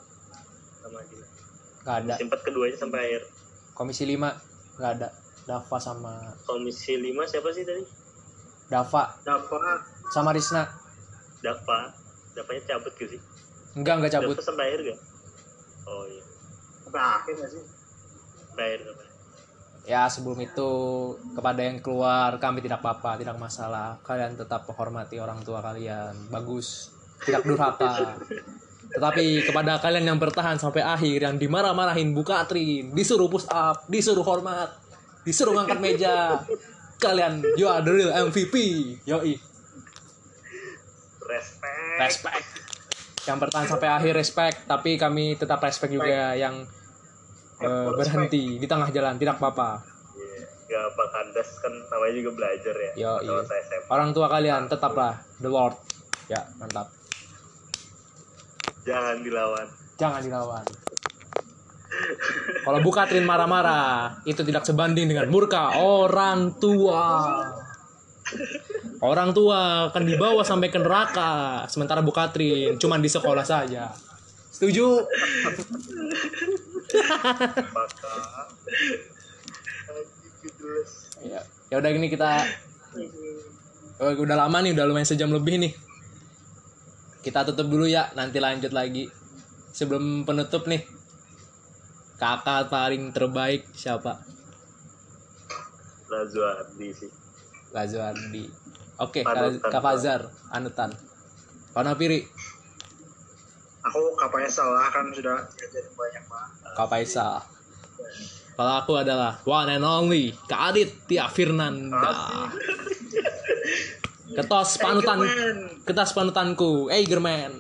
sama dia nggak ada. Sempat keduanya sampai akhir. Komisi 5 nggak ada. Dava sama komisi 5 siapa sih tadi? Dava. Dapat sama Risna. Dava. Davanya cabut gitu sih? Enggak enggak cabut. Dava sampai akhir gak oh iya. Sampai akhir gak sih? sampai akhir sampai. Ya sebelum itu kepada yang keluar kami tidak apa-apa tidak masalah. Kalian tetap menghormati orang tua kalian. Bagus. Tidak durhaka. Tetapi kepada kalian yang bertahan sampai akhir yang dimarah-marahin Bu Katrin disuruh push up disuruh hormat disuruh ngangkat meja kalian you are the real MVP yoi. Respect. Respect. Yang bertahan sampai akhir respect. Tapi kami tetap respect juga yang eh, berhenti di tengah jalan tidak apa-apa. Gak apa kandas kan namanya juga belajar ya. Yo, iya. orang tua kalian tetaplah the lord. Ya mantap. Jangan dilawan. Jangan dilawan. Kalau Bu Katrin marah-marah itu tidak sebanding dengan murka orang tua. Orang tua akan dibawa sampai ke neraka sementara Bu Katrin cuma di sekolah saja. Setuju. Ya ya udah gini kita Oh, udah lama nih udah lumayan sejam lebih nih. Kita tutup dulu ya nanti lanjut lagi. Sebelum penutup nih kakak paling terbaik siapa? Lazo Ardi sih. Lazo Ardi oke Panutan. Kak Fazar anutan Pana Aku kapalnya salah kan sudah diajarin banyak banget. Kak Faisal. Kalau aku adalah one and only Kak Adit Tia Firnanda ketos panutan ketas panutanku Eigerman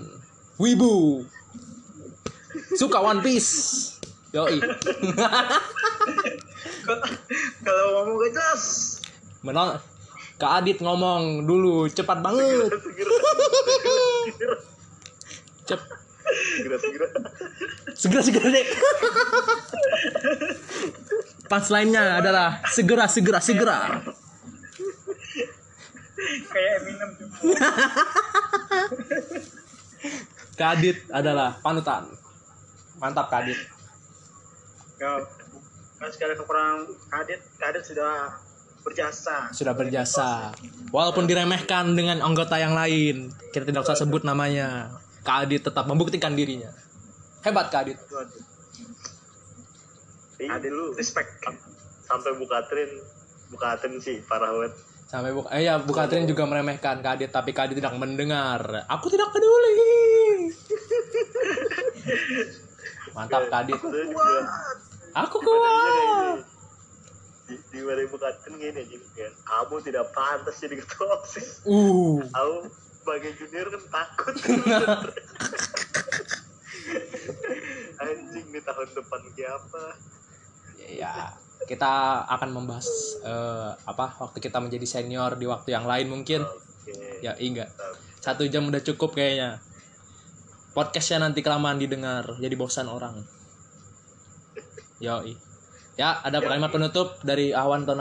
Wibu. Suka One Piece. Yoi. Kalau ngomong gak jelas. menol Kak Adit ngomong dulu cepat banget. Cep segera segera segera segera deh punchline-nya adalah segera segera. Segera Kayak Eminem tuh. Kak Adit adalah panutan. Mantap Kak Adit Ya, kan sekali kekurangan kadit, kadit sudah berjasa. sudah berjasa. Walaupun diremehkan dengan anggota yang lain kita tidak usah sebut namanya Kak Adit tetap membuktikan dirinya hebat Kak Adit Kadit lu respect. sampai Bu Katrin Bu Katrin sih parah banget sampai bu eh ya Bu Katrin juga meremehkan Kak Adit tapi Kak Adit tidak mendengar aku tidak peduli mantap Kak Adit aku Padahal kayak kuat di di mari Bu Katrin gini aja kan kamu tidak pantas jadi ketua osis uh aku sebagai junior kan takut. Anjing di tahun depan kayak apa ya kita akan membahas eh, apa waktu kita menjadi senior di waktu yang lain mungkin. Oke. Ya enggak satu jam udah cukup kayaknya. Podcastnya nanti kelamaan didengar jadi bosan orang. Yoi. Ya, ada kalimat penutup dari Ahwan atau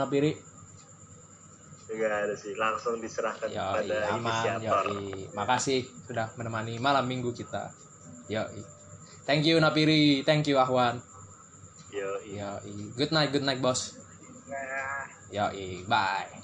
Enggak ada sih, langsung diserahkan Yoi, kepada aman, inisiator. yoi. Makasih sudah menemani malam minggu kita. Yoi. Thank you Napiri, thank you Ahwan. Yo, iya. Yoi. Good night, good night, bos. Nah. Yoi, bye.